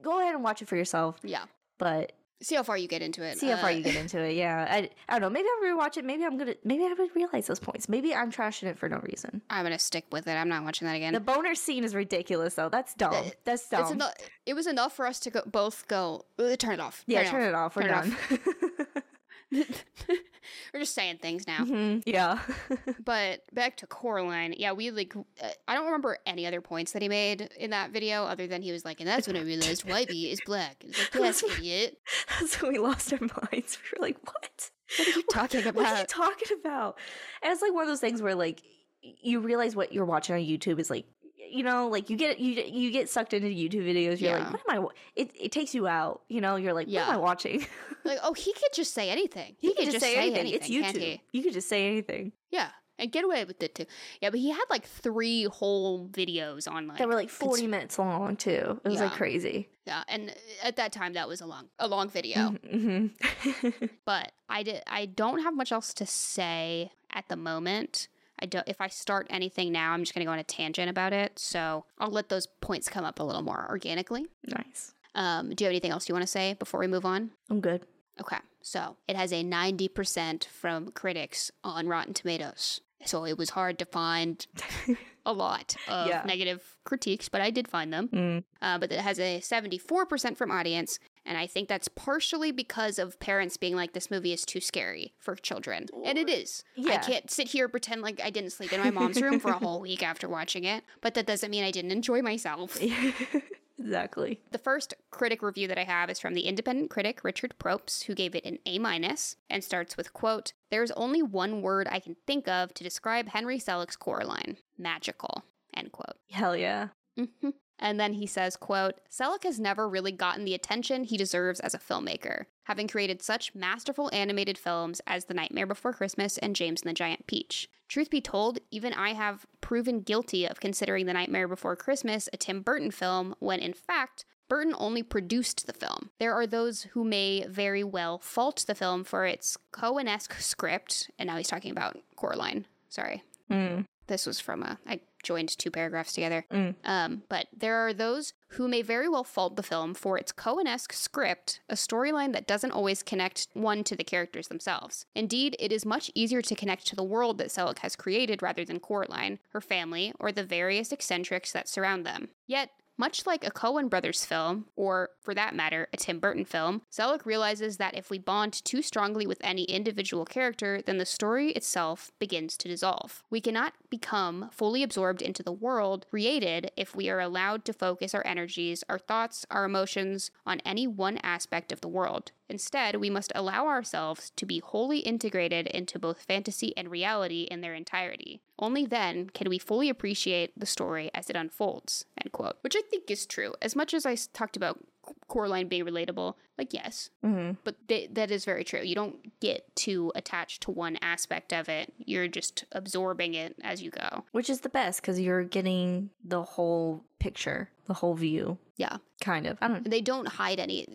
B: Go ahead and watch it for yourself.
A: Yeah.
B: But
A: See how far you get into it.
B: see how far
A: Uh,
B: you get into it. Yeah, I, I don't know. Maybe I'll rewatch it. Maybe I'm gonna. Maybe I would realize those points. Maybe I'm trashing it for no reason.
A: I'm gonna stick with it. I'm not watching that again.
B: The boner scene is ridiculous, though. That's dumb.
A: Uh,
B: That's
A: it's
B: dumb.
A: enough. It was enough for us to go, both go. "Uh, Turn it off.
B: yeah, turn it off. We're
A: Turn it
B: done.
A: We're just saying things now.
B: Mhm, Yeah.
A: But back to Coraline, yeah, we like. Uh, I don't remember any other points that he made in that video, other than he was like, "And that's when I realized Whitey is black." It's like, yes, idiot.
B: That's when we lost our minds. We were like, what?
A: What are you talking about?
B: What are you talking about? And it's like one of those things where like you realize what you're watching on YouTube is like you know like you get you you get sucked into YouTube videos. You're
A: Yeah.
B: like, what am I? It it takes you out. You know, you're like, what am
A: Yeah.
B: I watching?
A: Like, oh, he could just say anything.
B: He
A: He, could
B: just say anything. It's
A: can't
B: YouTube. You could just say anything.
A: Yeah, and get away with it too. Yeah, but he had like three whole videos on like
B: They were like 40 minutes long too. It was like crazy.
A: yeah, and at that time that was a long a long video.
B: hmm
A: But I did I don't have much else to say at the moment. I don't if I start anything now, I'm just gonna go on a tangent about it. So I'll let those points come up a little more organically.
B: nice.
A: Um, do you have anything else you want to say before we move on?
B: I'm good.
A: Okay, so it has a 90% from critics on Rotten Tomatoes. So it was hard to find a lot of
B: Yeah.
A: negative critiques, but I did find them.
B: Mm.
A: Uh, but it has a 74% from audience, and I think that's partially because of parents being like, this movie is too scary for children. And it is. I can't sit here and pretend like I didn't sleep in my mom's room for a whole week after watching it, but that doesn't mean I didn't enjoy myself.
B: exactly.
A: The first critic review that I have is from the independent critic Richard Propes, who gave it an A minus and starts with quote, "There's only one word I can think of to describe Henry Selick's Coraline: magical." End quote.
B: Hell yeah.
A: hmm And then he says, quote, Selick has never really gotten the attention he deserves as a filmmaker, having created such masterful animated films as The Nightmare Before Christmas and James and the Giant Peach. Truth be told, even I have proven guilty of considering The Nightmare Before Christmas a Tim Burton film when in fact, Burton only produced the film. There are those who may very well fault the film for its Coen esque script, and now he's talking about Coraline. Sorry.
B: Mm.
A: This was from a. I joined two paragraphs together.
B: Mm.
A: Um, but there are those who may very well fault the film for its Coen esque script, a storyline that doesn't always connect one to the characters themselves. Indeed, it is much easier to connect to the world that Selick has created rather than Coraline, her family, or the various eccentrics that surround them. Yet, Much like a Coen Brothers film, or for that matter, a Tim Burton film, Selick realizes that if we bond too strongly with any individual character, then the story itself begins to dissolve. We cannot become fully absorbed into the world created if we are allowed to focus our energies, our thoughts, our emotions on any one aspect of the world. Instead, we must allow ourselves to be wholly integrated into both fantasy and reality in their entirety. Only then can we fully appreciate the story as it unfolds. End quote. Which I think is true. As much as I talked about Coraline being relatable, like yes,
B: hmm
A: but th- that is very true. You don't get too attached to one aspect of it. You're just absorbing it as you go.
B: Which is the best because you're getting the whole picture, the whole view,
A: Yeah.
B: kind of. I don't. Know.
A: They don't hide any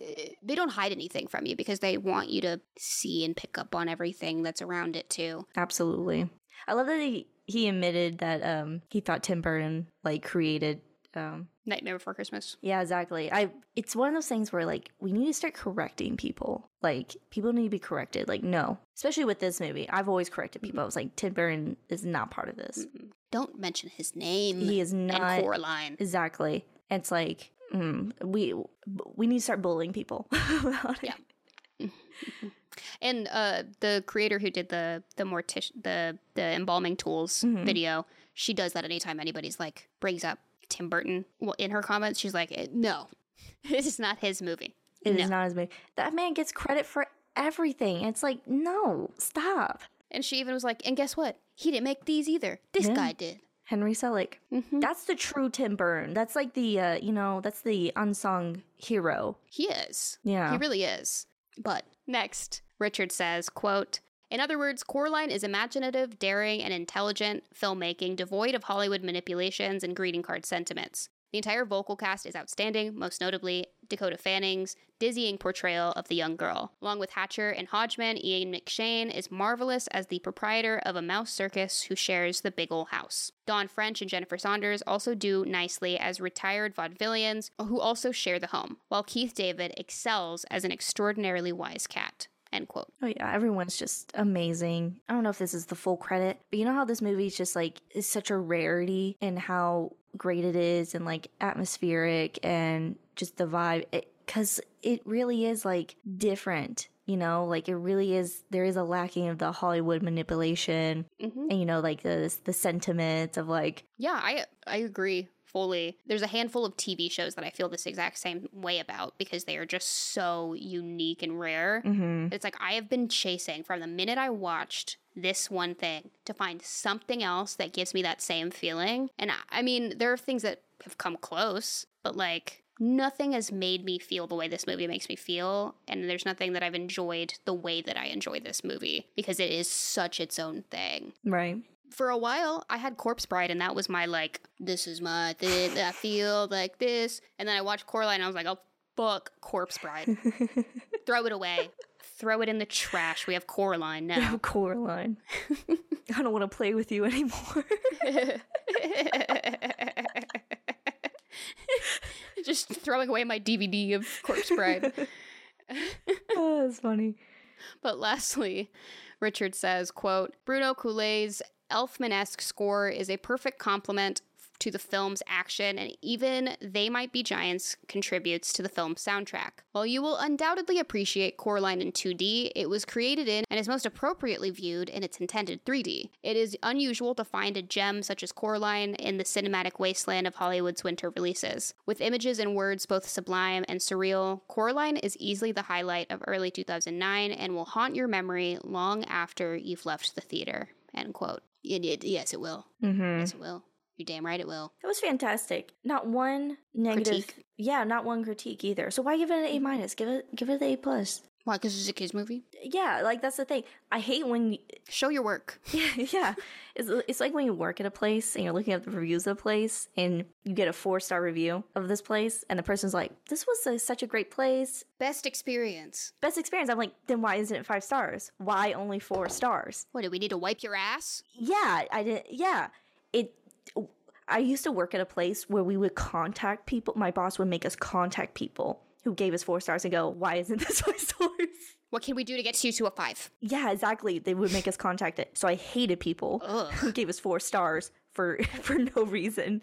A: they don't hide anything from you because they want you to see and pick up on everything that's around it too.
B: Absolutely. I love that he he admitted that um he thought Tim Burton like created um
A: Nightmare Before Christmas.
B: yeah exactly. I it's one of those things where like we need to start correcting people. Like people need to be corrected. Like no, especially with this movie. I've always corrected people. I was like Tim Burton is not part of this.
A: Mm-mm. Don't mention his name.
B: He is
A: and
B: not
A: Coraline.
B: exactly. It's like mm, we we need to start bullying people. about it.
A: Yeah. And uh, the creator who did the the mortician the the embalming tools
B: Mhm.
A: video, she does that anytime anybody's like brings up Tim Burton. Well, in her comments, she's like, "Eh, "No, this is not his movie."
B: It is
A: No.
B: not as big. That man gets credit for everything. It's like no, stop.
A: And she even was like, "And guess what? He didn't make these either. This
B: Yeah.
A: guy did."
B: Henry Selick.
A: hmm
B: That's the true Tim Burton. That's like the uh, you know, that's the unsung hero.
A: He is.
B: Yeah.
A: He really is. But next, Richard says, quote, in other words, Coraline is imaginative, daring, and intelligent filmmaking devoid of Hollywood manipulations and greeting card sentiments. The entire vocal cast is outstanding, most notably Dakota Fanning's dizzying portrayal of the young girl. Along with Hatcher and Hodgman, Ian McShane is marvelous as the proprietor of a mouse circus who shares the Big Ol' House. Dawn French and Jennifer Saunders also do nicely as retired vaudevillians who also share the home, while Keith David excels as an extraordinarily wise cat. End quote.
B: Oh yeah, everyone's just amazing. I don't know if this is the full credit, but you know how this movie is just like is such a rarity and how great it is and like atmospheric and just the vibe because it really is like different. You know, like it really is. There is a lacking of the Hollywood manipulation,
A: hmm
B: and you know, like the the sentiments of like
A: Yeah, I I agree fully. There's a handful of TV shows that I feel this exact same way about because they are just so unique and rare.
B: mhm.
A: It's like I have been chasing from the minute I watched this one thing to find something else that gives me that same feeling. And I, I mean, there are things that have come close, but like nothing has made me feel the way this movie makes me feel. And there's nothing that I've enjoyed the way that I enjoy this movie because it is such its own thing
B: right.
A: For a while I had Corpse Bride and that was my like this is my thing I feel like this and then I watched Coraline and I was like oh fuck Corpse Bride throw it away throw it in the trash we have Coraline now We have
B: Coraline. I don't want to play with you anymore.
A: just throwing away my DVD of Corpse Bride
B: oh, that's funny.
A: But lastly, Richard says, quote, Bruno Coulais's Elfman-esque score is a perfect complement to the film's action, and even They Might Be Giants contributes to the film's soundtrack. While you will undoubtedly appreciate Coraline in 2D, it was created in and is most appropriately viewed in its intended 3D. It is unusual to find a gem such as Coraline in the cinematic wasteland of Hollywood's winter releases. With images and words both sublime and surreal, Coraline is easily the highlight of early 2009 and will haunt your memory long after you've left the theater. End quote. It, it- yes, it will.
B: Mm-hmm.
A: Yes, it will. You're damn right it will.
B: It was fantastic. Not one negative.
A: Critique.
B: Yeah, not one critique either. So why give it an A minus? Give it give it an A plus.
A: Why? Because it's a kids movie.
B: Yeah, like that's the thing. I hate when y-
A: Show your work.
B: yeah, yeah. It's, it's like when you work at a place and you're looking at the reviews of the place and you get a four star review of this place and the person's like, "This was a, such a great place,
A: Best experience.
B: best experience." I'm like, "Then why isn't it five stars? Why only four stars?"
A: What do we need to wipe your ass?
B: Yeah, I did. Yeah, it. I used to work at a place where we would contact people. My boss would make us contact people who gave us four stars and go, "Why isn't this five stars?"
A: What can we do to get you to a five?
B: Yeah, exactly. They would make us contact it. So I hated people
A: Ugh.
B: who gave us four stars for for no reason.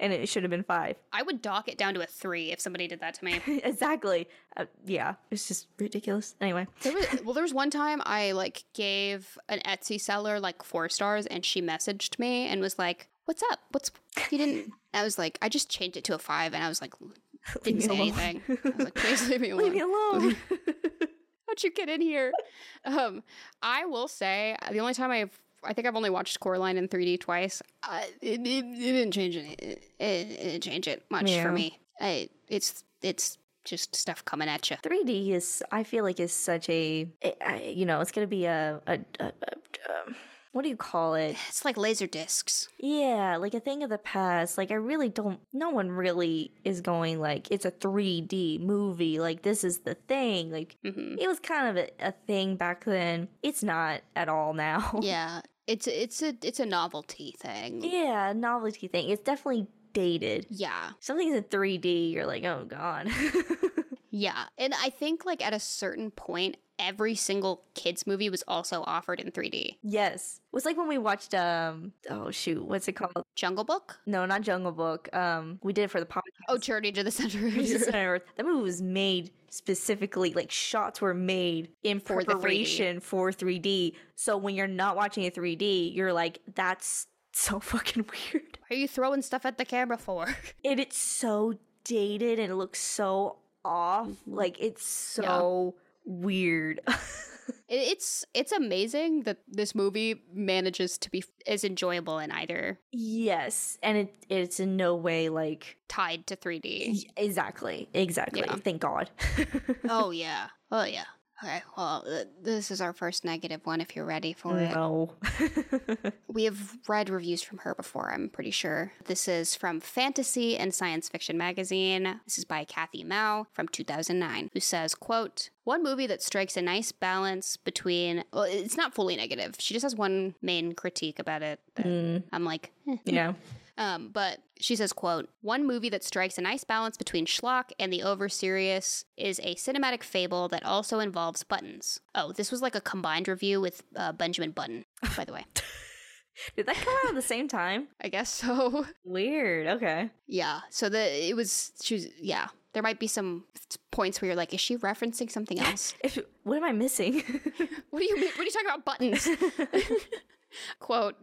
B: and it should have been five.
A: I would dock it down to a three if somebody did that to me.
B: exactly. Uh, yeah, it's just ridiculous. Anyway,
A: There was, well, there was one time I like gave an Etsy seller like four stars, and she messaged me and was like, "What's up? What's you didn't?" I was like, I just changed it to a five, and I was like, didn't say
B: alone.
A: anything. I was like, please leave me alone.
B: leave me alone.
A: How'd you get in here? Um, I will say the only time I've I think I've only watched Coraline in 3D twice. Uh, it, it, it didn't change any. It, it, it didn't change it much
B: Yeah.
A: for me. I, it's it's just stuff coming at you.
B: 3D is, I feel like, is such a, I- I- you know, it's gonna be a, a, a, a um, what do you call it?
A: It's like laser discs.
B: Yeah, like a thing of the past. Like I really don't. No one really is going like it's a 3D movie. Like this is the thing. Like
A: hmm
B: it was kind of a, a thing back then. It's not at all now.
A: Yeah, it's it's a it's a novelty thing.
B: yeah, novelty thing. It's definitely dated.
A: Yeah,
B: Something's in 3D. You're like, oh god.
A: yeah, and I think like at a certain point, every single kids movie was also offered in 3D.
B: yes, it was like when we watched um. Oh shoot, what's it called?
A: Jungle Book.
B: No, not Jungle Book. Um, we did it for the podcast.
A: Oh, Journey to the Center of
B: It's just
A: the
B: on Earth. That movie was made specifically, like shots were made in
A: For the 3D.
B: preparation for 3D. So when you're not watching a 3D, you're like, that's so fucking weird.
A: What are you throwing stuff at the camera for?
B: And it's so dated and it looks so off. Mm-hmm. Like it's so weird.
A: It's it's amazing that this movie manages to be as enjoyable in either
B: yes, and it it's in no way like
A: tied to 3D.
B: exactly, exactly.
A: Yeah.
B: Thank God.
A: oh yeah. Oh yeah. Okay. Well, th- this is our first negative one. If you're ready for it,
B: no.
A: we have read reviews from her before. I'm pretty sure this is from Fantasy and Science Fiction magazine. This is by Kathi Maio from 2009, who says, "quote One movie that strikes a nice balance between. Well, it's not fully negative. She just has one main critique about it. That
B: Mm,
A: I'm like, eh.
B: yeah.
A: Um, but she says, quote, one movie that strikes a nice balance between schlock and the over serious is a cinematic fable that also involves buttons. Oh, this was like a combined review with uh, Benjamin Button, by the way.
B: Did that come out at the same time?
A: I guess so.
B: Weird. Okay.
A: yeah. So the it was she was yeah. There might be some points where you're like, is she referencing something else?
B: If what am I missing?
A: what do you mean? What are you talking about buttons? Quote,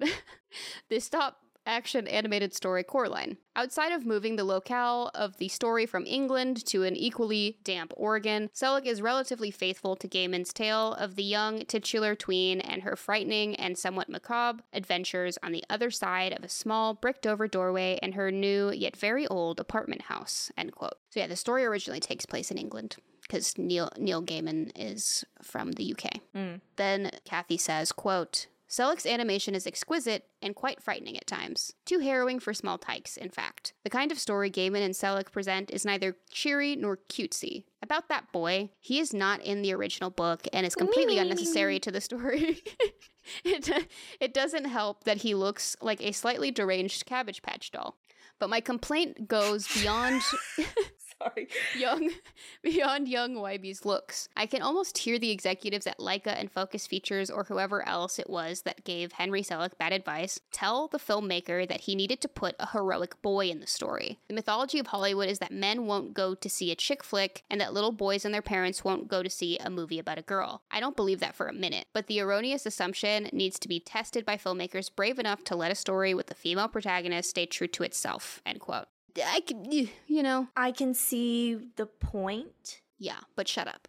A: this stop action animated story Coraline. Outside of moving the locale of the story from England to an equally damp Oregon, Selick is relatively faithful to Gaiman's tale of the young titular tween and her frightening and somewhat macabre adventures on the other side of a small bricked over doorway in her new yet very old apartment house. End quote. So yeah, the story originally takes place in England because Neil Neil Gaiman is from the UK.
B: Mm.
A: Then Kathy says, quote, Selick's animation is exquisite and quite frightening at times. Too harrowing for small tykes, in fact. The kind of story Gaiman and Selick present is neither cheery nor cutesy. About that boy, he is not in the original book and is completely unnecessary to the story. it, it doesn't help that he looks like a slightly deranged Cabbage Patch doll. But my complaint goes beyond
B: Sorry.
A: young beyond young Wybie's looks. I can almost hear the executives at Laika and Focus Features or whoever else it was that gave Henry Selick bad advice tell the filmmaker that he needed to put a heroic boy in the story. The mythology of Hollywood is that men won't go to see a chick flick and that little boys and their parents won't go to see a movie about a girl. I don't believe that for a minute, but the erroneous assumption needs to be tested by filmmakers brave enough to let a story with a female protagonist stay true to itself. End quote. I can, you know,
B: I can see the point.
A: yeah, but shut up.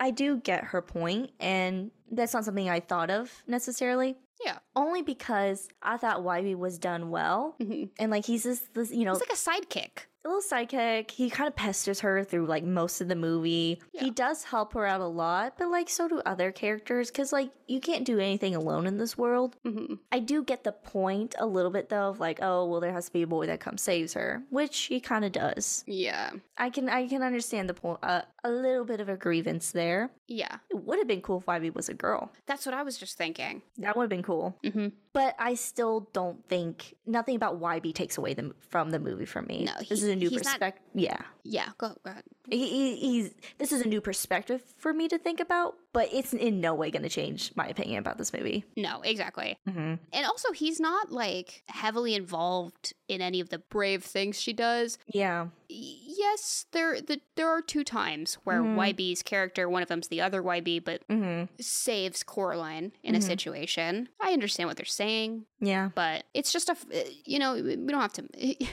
B: I do get her point, and that's not something I thought of necessarily.
A: Yeah.
B: Only because I thought Wybie was done well,
A: Mhm.
B: and like he's just this, you know,
A: It's like a sidekick.
B: A little sidekick. He kind of pesters her through like most of the movie.
A: Yeah.
B: He does help her out a lot, but like so do other characters because like you can't do anything alone in this world.
A: hmm
B: I do get the point a little bit though of like, oh well, there has to be a boy that comes saves her, which he kind of does.
A: Yeah.
B: I can I can understand the point. Uh, a little bit of a grievance there.
A: Yeah.
B: It would have been cool if Wybie was a girl.
A: That's what I was just thinking.
B: That would have been cool.
A: Mm-hmm.
B: But I still don't think nothing about Wybie takes away the, from the movie for me.
A: No,
B: this is a new perspective. Yeah,
A: Yeah, go, go ahead.
B: he, he- he's this is a new perspective for me to think about, but it's in no way going to change my opinion about this movie.
A: No, exactly.
B: Mm-hmm.
A: And also, he's not like heavily involved in any of the brave things she does.
B: Yeah,
A: Yes, there the, there are two times where
B: Mhm.
A: Wybie's character, one of them's the other Wybie, but
B: mm-hmm.
A: saves Coraline in a
B: Mhm.
A: situation. I understand what they're saying,
B: yeah.
A: but it's just a uh, you know we don't have to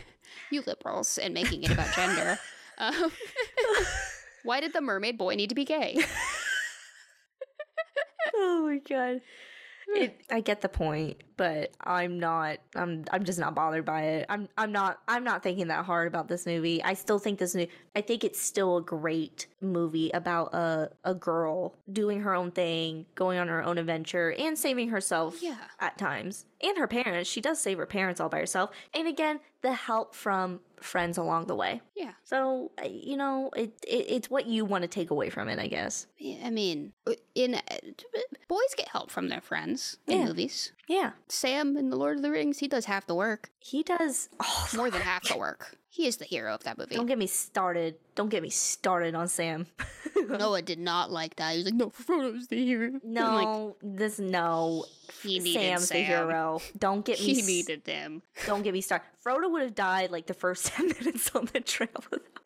A: you liberals and making it about gender. Um, why did the mermaid boy need to be gay?
B: oh my god. It, I get the point, but I'm not. I'm. I'm just not bothered by it. I'm. I'm not. I'm not thinking that hard about this movie. I still think this new. I think it's still a great movie about a a girl doing her own thing, going on her own adventure, and saving herself.
A: Yeah.
B: At times, and her parents. She does save her parents all by herself, and again, the help from friends along the way.
A: Yeah.
B: So uh, you know, it, it it's what you want to take away from it, I guess.
A: Yeah, I mean, uh, in uh, boys get help from their friends in
B: Yeah.
A: movies.
B: Yeah,
A: Sam in the Lord of the Rings, he does half the work,
B: he does. Oh,
A: more than half the work. He is the hero of that movie.
B: Don't get me started. Don't get me started on Sam.
A: Noah did not like that. He was like, "No, Frodo's the hero." I'm like,
B: no, this no.
A: he needed
B: Sam's
A: Sam.
B: the hero. Don't get me.
A: He needed him.
B: Don't get me started. Frodo would have died like the first ten minutes on the trail.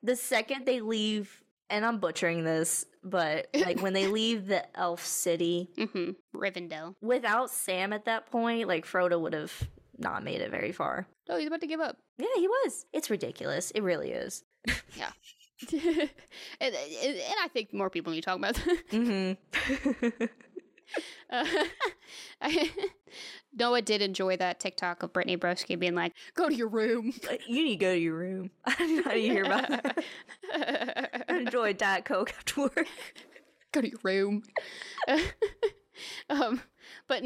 B: the second they leave, and I'm butchering this, but like when they leave the elf city
A: hmm Rivendell.
B: without Sam at that point, like Frodo would have not made it very far.
A: Oh, he's about to give up.
B: Yeah, he was. It's ridiculous. It really is.
A: Yeah. and, and, and I think more people need to talk about that.
B: Mm-hmm.
A: Uh, I, Noah did enjoy that TikTok of Brittany Broski being like, "Go to your room."
B: you need to go to your room. I don't know how you hear about that. I enjoy a Diet Coke after work.
A: Go to your room. um, but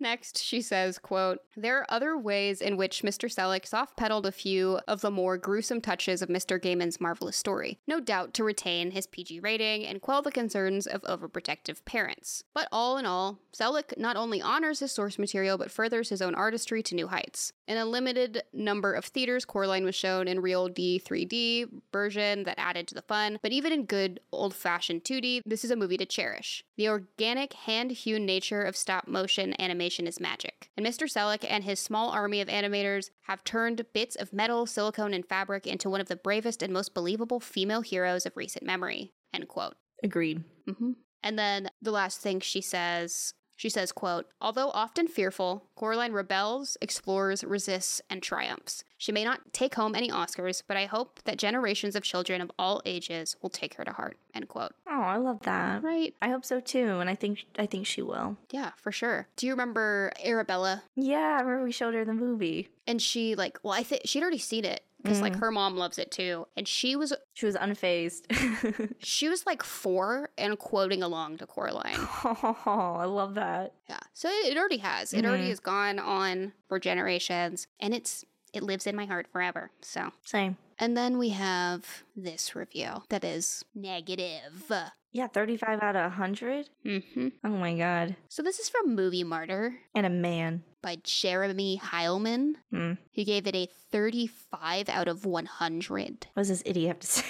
A: next she says, "quote There are other ways in which Mr. Selick soft-pedaled a few of the more gruesome touches of Mr. Gaiman's marvelous story, no doubt to retain his PG rating and quell the concerns of overprotective parents. But all in all, Selick not only honors his source material but furthers his own artistry to new heights. In a limited number of theaters, Coraline was shown in real D 3D version that added to the fun, but even in good old-fashioned 2D, this is a movie to cherish. The organic, hand-hewn nature of stop motion animation is magic. And Mr. Selick and his small army of animators have turned bits of metal, silicone, and fabric into one of the bravest and most believable female heroes of recent memory. End quote.
B: Agreed.
A: Mm-hmm. And then the last thing she says, she says, quote, although often fearful, Coraline rebels, explores, resists, and triumphs. She may not take home any Oscars, but I hope that generations of children of all ages will take her to heart. End quote.
B: Oh, I love that.
A: Right.
B: I hope so too, and I think I think she will.
A: Yeah, for sure. Do you remember Arabella?
B: Yeah, I remember we showed her the movie.
A: And she like, well, I think she'd already seen it because like
B: Mm.
A: her mom loves it too. And she was
B: She was unfazed.
A: she was like four and quoting along to Coraline.
B: oh, I love that.
A: Yeah. So it, it already has. It already has gone on for generations and it's it lives in my heart forever. So
B: Same.
A: and then we have this review that is negative.
B: Yeah, 35 out of 100.
A: hmm
B: Oh my god.
A: So this is from Movie Martyr
B: And a man.
A: by Jeremy Heilman.
B: Hmm.
A: He gave it a 35 out of 100.
B: What does this idiot have to say?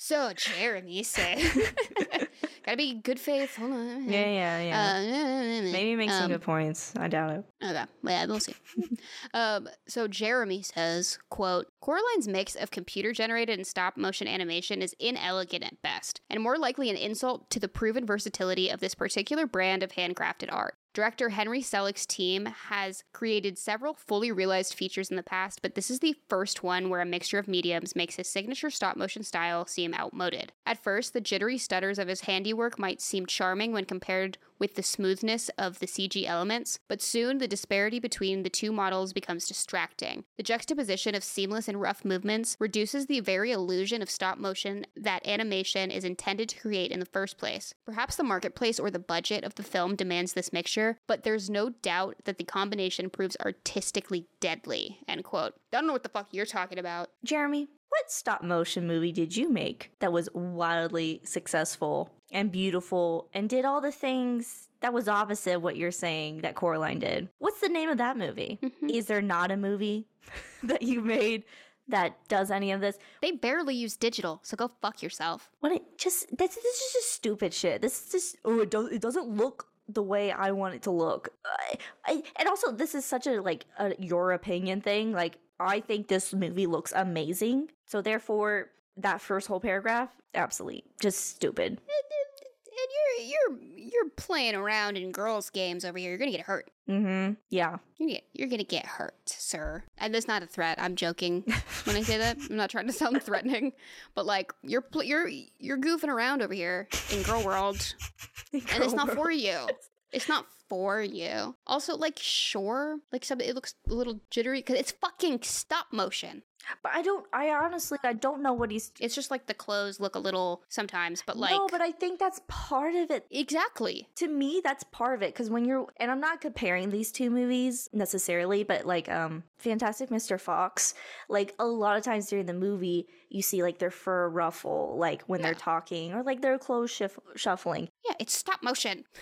A: So Jeremy said, "Gotta be good faith." Hold on.
B: yeah, yeah, yeah.
A: Uh,
B: Maybe make some
A: um,
B: good points. I doubt it.
A: Okay, yeah, we'll see. um, so Jeremy says, "quote Coraline's mix of computer-generated and stop-motion animation is inelegant at best, and more likely an insult to the proven versatility of this particular brand of handcrafted art." Director Henry Selick's team has created several fully realized features in the past, but this is the first one where a mixture of mediums makes his signature stop motion style seem outmoded. At first, the jittery stutters of his handiwork might seem charming when compared with the smoothness of the CG elements, but soon the disparity between the two models becomes distracting. The juxtaposition of seamless and rough movements reduces the very illusion of stop motion that animation is intended to create in the first place. Perhaps the marketplace or the budget of the film demands this mixture, but there's no doubt that the combination proves artistically deadly. End quote. I don't know what the fuck you're talking about.
B: Jeremy, what stop motion movie did you make that was wildly successful and beautiful and did all the things that was opposite of what you're saying that Coraline did. What's the name of that movie?
A: Mhm.
B: Is there not a movie that you made that does any of this?
A: They barely use digital, so go fuck yourself.
B: What it just this, this is just stupid shit. This is just oh it does it doesn't look the way I want it to look. I, I, and also this is such a like a your opinion thing. Like I think this movie looks amazing. So therefore that first whole paragraph absolutely just stupid.
A: And you're you're you're playing around in girls' games over here. You're gonna get hurt.
B: Mm-hmm. Yeah.
A: You're gonna, you're gonna get hurt, sir. And that's not a threat. I'm joking when I say that. I'm not trying to sound threatening, but like you're pl- you're you're goofing around over here in girl world, and it's not for you. It's not for you. Also, like, sure, like some it looks a little jittery because it's fucking stop motion.
B: But I don't I honestly I don't know what he's
A: It's just like the clothes look a little sometimes, but like
B: No, but I think that's part of it.
A: exactly.
B: to me that's part of it because when you're and i'm not comparing these two movies necessarily but like um fantastic mr fox like a lot of times during the movie you see like their fur ruffle like when they're talking or like their clothes shif- shuffling
A: Yeah, it's stop motion.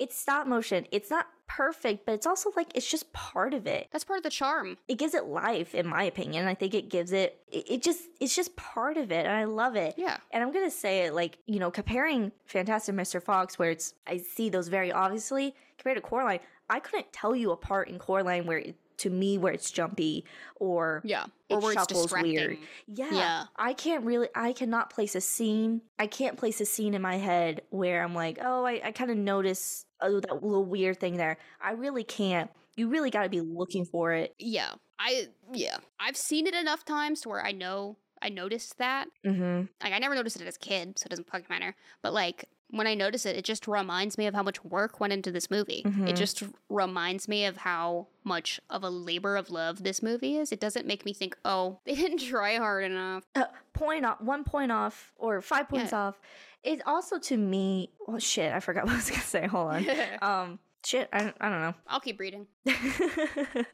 B: it's stop motion it's not perfect but it's also like it's just part of it
A: That's part of the charm.
B: it gives it life in my opinion i think it gives it it, it just it's just part of it and i love it
A: Yeah.
B: and I'm gonna say it like, you know, comparing Fantastic Mr. Fox, where it's I see those very obviously, compared to Coraline, I couldn't tell you a part in Coraline where it, to me where it's jumpy or
A: Yeah.
B: it
A: Or where it's
B: shuffles
A: distracting.
B: weird. Yeah,
A: Yeah.
B: I can't really I cannot place a scene. I can't place a scene in my head where I'm like, oh, I, I kind of notice oh that little weird thing there. I really can't. You really gotta be looking for it.
A: Yeah. I yeah. I've seen it enough times to where I know I noticed that.
B: Mm-hmm.
A: Like I never noticed it as a kid, so it doesn't fucking matter. But like when I notice it, it just reminds me of how much work went into this movie.
B: Mhm.
A: It just reminds me of how much of a labor of love this movie is. It doesn't make me think, oh, they didn't try hard enough.
B: uh, point off, one point off, or five points
A: Yeah.
B: off. It also to me, oh shit, I forgot what I was gonna say. Hold on. um, shit, I, I don't know.
A: I'll keep reading.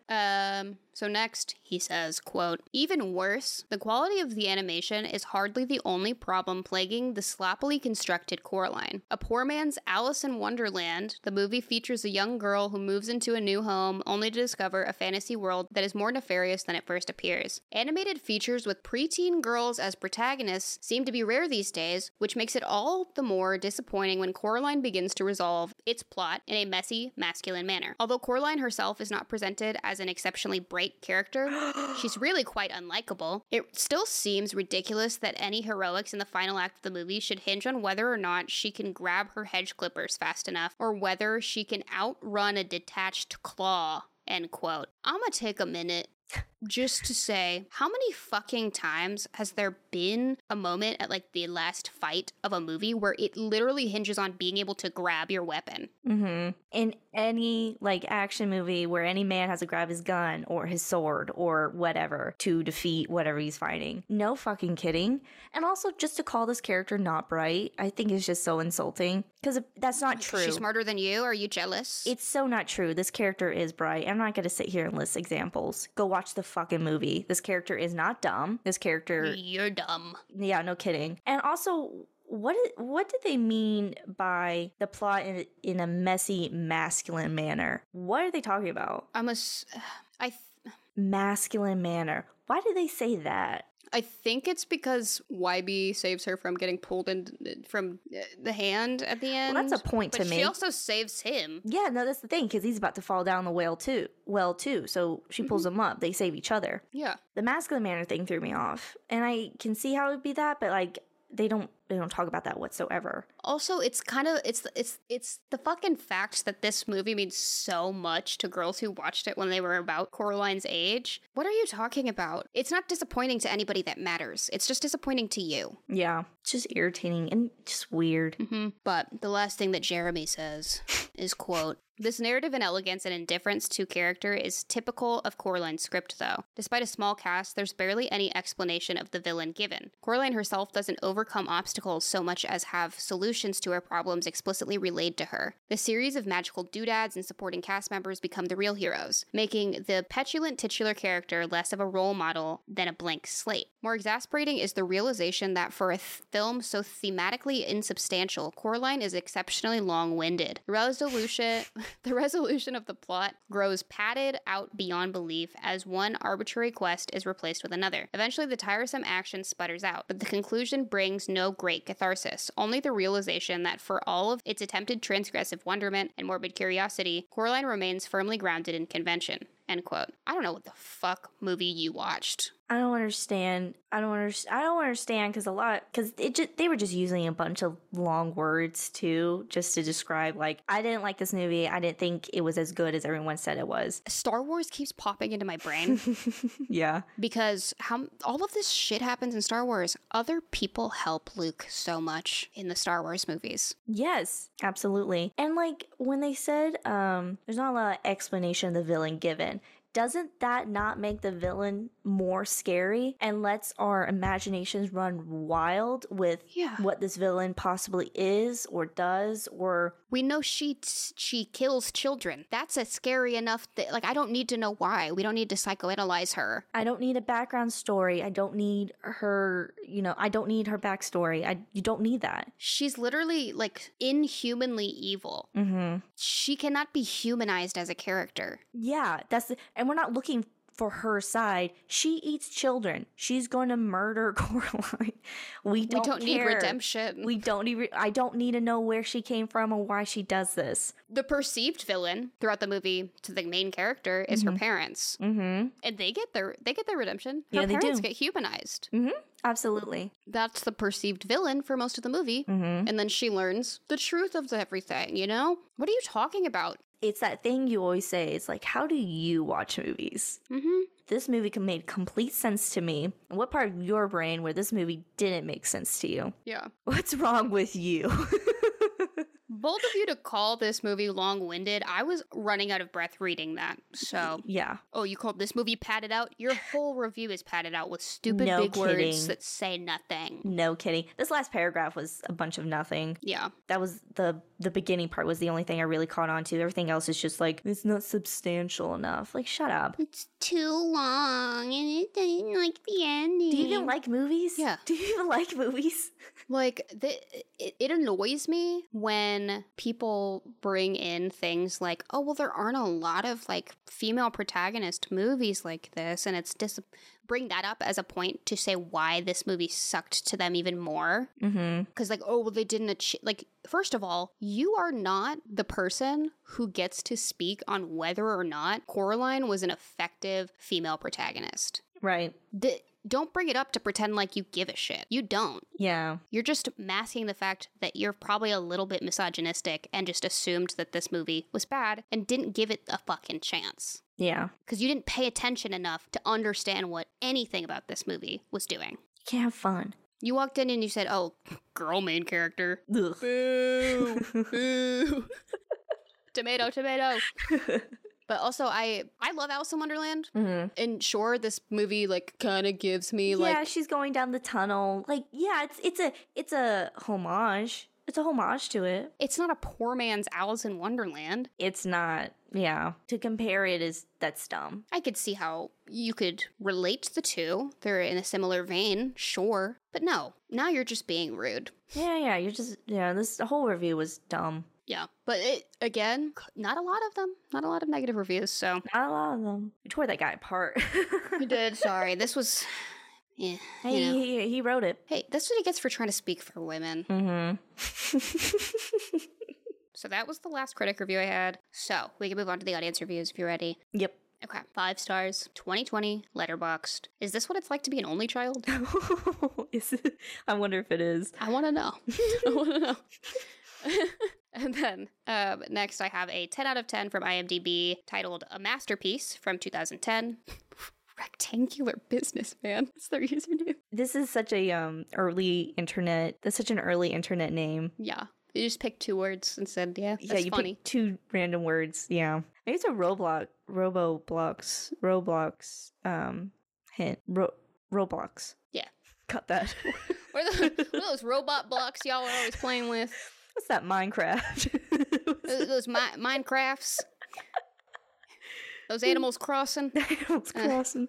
A: Um, so next, he says, quote, Even worse, the quality of the animation is hardly the only problem plaguing the sloppily constructed Coraline. A poor man's Alice in Wonderland, the movie features a young girl who moves into a new home only to discover a fantasy world that is more nefarious than it first appears. Animated features with preteen girls as protagonists seem to be rare these days, which makes it all the more disappointing when Coraline begins to resolve its plot in a messy, masculine manner. Although Coraline herself is not presented as an exceptionally character, she's really quite unlikable. It still seems ridiculous that any heroics in the final act of the movie should hinge on whether or not she can grab her hedge clippers fast enough or whether she can outrun a detached claw. End quote. I'm gonna take a minute just to say how many fucking times has there been a moment at like the last fight of a movie where it literally hinges on being able to grab your weapon
B: hmm In any like action movie where any man has to grab his gun or his sword or whatever to defeat whatever he's fighting. No fucking kidding. And also just to call this character not bright, I think is just so insulting because that's not true.
A: she's smarter than you are you jealous
B: It's so not true. This character is bright. I'm not going to sit here and list examples. Go watch the fucking movie. This character is not dumb. This character,
A: you're dumb
B: yeah, no kidding. And also, what what did they mean by the plot in in a messy masculine manner? What are they talking about?
A: i'm a i th-
B: Masculine manner. Why did they say that?
A: I think it's because Wybie saves her from getting pulled in from uh, the hand at the end.
B: Well, that's a point to me.
A: but
B: to
A: she
B: make.
A: also saves him.
B: Yeah, no, that's the thing because he's about to fall down the well too. Well, too. So she pulls him up. They save each other.
A: Yeah.
B: the masculine manner thing threw me off and i can see how it would be that but like they don't they don't talk about that whatsoever
A: Also, it's kind of it's it's it's the fucking fact that this movie means so much to girls who watched it when they were about Coraline's age. What are you talking about? It's not disappointing to anybody that matters. It's just disappointing to you.
B: yeah it's just irritating and just weird
A: hmm But the last thing that Jeremy says is quote, This narrative inelegance and indifference to character is typical of Coraline's script, though. Despite a small cast, there's barely any explanation of the villain given. Coraline herself doesn't overcome obstacles so much as have solutions to her problems explicitly relayed to her. The series of magical doodads and supporting cast members become the real heroes, making the petulant titular character less of a role model than a blank slate. More exasperating is the realization that for a th- film so thematically insubstantial, Coraline is exceptionally long-winded. Resolution, the resolution of the plot grows padded out beyond belief as one arbitrary quest is replaced with another. Eventually, the tiresome action sputters out, but the conclusion brings no great catharsis. Only the realization that for all of its attempted transgressive wonderment and morbid curiosity, Coraline remains firmly grounded in convention. End quote. I don't know what the fuck movie you watched.
B: I don't understand. I don't understand. I don't understand because a lot because it just they were just using a bunch of long words too, just to describe like I didn't like this movie. I didn't think it was as good as everyone said it was.
A: Star Wars keeps popping into my brain
B: yeah.
A: because how all of this shit happens in Star Wars. Other people help Luke so much in the Star Wars movies.
B: Yes, absolutely. And like when they said um there's not a lot of explanation of the villain given. Doesn't that not make the villain more scary and lets our imaginations run wild with
A: Yeah.
B: what this villain possibly is or does or
A: We know she she kills children. That's a scary enough that like I don't need to know why. We don't need to psychoanalyze her.
B: I don't need a background story. I don't need her, you know, I don't need her backstory. I you don't need that.
A: She's literally like inhumanly evil.
B: Mm-hmm.
A: She cannot be humanized as a character.
B: Yeah, that's the, and we're not looking for her side. She eats children. She's going to murder Coraline. We don't,
A: we don't need redemption.
B: We don't need. Re- I don't need to know where she came from or why she does this.
A: the perceived villain throughout the movie to the main character is her parents,
B: Mm-hmm.
A: and they get their they get their redemption. Her
B: Yeah, they
A: parents
B: do.
A: get humanized.
B: Mm-hmm. Absolutely.
A: That's the perceived villain for most of the movie,
B: Mm-hmm.
A: and then she learns the truth of everything. You know what are you talking about?
B: It's that thing you always say. It's like, how do you watch movies?
A: Mm-hmm.
B: This movie made complete sense to me. What part of your brain where this movie didn't make sense to you?
A: Yeah.
B: What's wrong with you?
A: Bold of you to call this movie long winded. I was running out of breath reading that. So,
B: yeah.
A: oh, you called this movie padded out? Your whole review is padded out with stupid
B: No
A: big words that say nothing.
B: No kidding. This last paragraph was a bunch of nothing.
A: Yeah.
B: That was the the beginning part was the only thing I really caught on to. Everything else is just like it's not substantial enough. Like shut up.
A: It's too long and it doesn't like the ending.
B: Do you even like movies?
A: Yeah.
B: Do you even like movies?
A: Like, the, it, it annoys me when people bring in things like, oh, well, there aren't a lot of like female protagonist movies like this. And it's dis- bring that up as a point to say why this movie sucked to them even more.
B: Mm-hmm.
A: Because, like, oh, well, they didn't achieve. Like, first of all, you are not the person who gets to speak on whether or not Coraline was an effective female protagonist.
B: Right.
A: The, don't bring it up to pretend like you give a shit. You don't.
B: Yeah.
A: You're just masking the fact that you're probably a little bit misogynistic and just assumed that this movie was bad and didn't give it a fucking chance.
B: Yeah.
A: Because you didn't pay attention enough to understand what anything about this movie was doing.
B: You can't have fun.
A: You walked in and you said, oh, girl main character.
B: Ugh.
A: Boo. Boo. tomato, tomato. But also, I I love Alice in Wonderland,
B: Mhm.
A: and sure, this movie like kind of gives me
B: Yeah,
A: like yeah,
B: she's going down the tunnel. Like, yeah, it's it's a it's a homage. It's a homage to it.
A: it's not a poor man's Alice in Wonderland.
B: It's not. Yeah. To compare it is that's dumb.
A: I could see how you could relate the two. They're in a similar vein, sure. But no, now you're just being rude.
B: Yeah, yeah. You're just yeah. This whole review was dumb.
A: Yeah. But it, again, not a lot of them. Not a lot of negative reviews, so.
B: Not a lot of them. We tore that guy apart.
A: We did, sorry. This was. Yeah.
B: hey,
A: you know.
B: he, he wrote it.
A: Hey, that's what he gets for trying to speak for women.
B: Mm-hmm.
A: So that was the last critic review I had. So we can move on to the audience reviews if you're ready.
B: yep.
A: Okay. Five stars, 2020, Letterboxd. Is this what it's like to be an only child?
B: is it? I wonder if it is.
A: I want to know. I want to know. and then um, next, I have a 10 out of 10 from IMDb titled A Masterpiece from 2010. Rectangular businessman. That's their username.
B: This is such a um early internet. That's such an early internet name.
A: Yeah. You just picked two words and said, yeah, that's
B: yeah, you
A: funny.
B: pick two random words. Yeah, maybe it's a Roblox, Roboblocks, Roblox um hint. Ro- Roblox.
A: Yeah.
B: Cut that.
A: What are, the, what are those robot blocks y'all are always playing with?
B: What's that Minecraft?
A: Those, those mi- Minecrafts? Those animals crossing?
B: Animals
A: Uh,
B: crossing.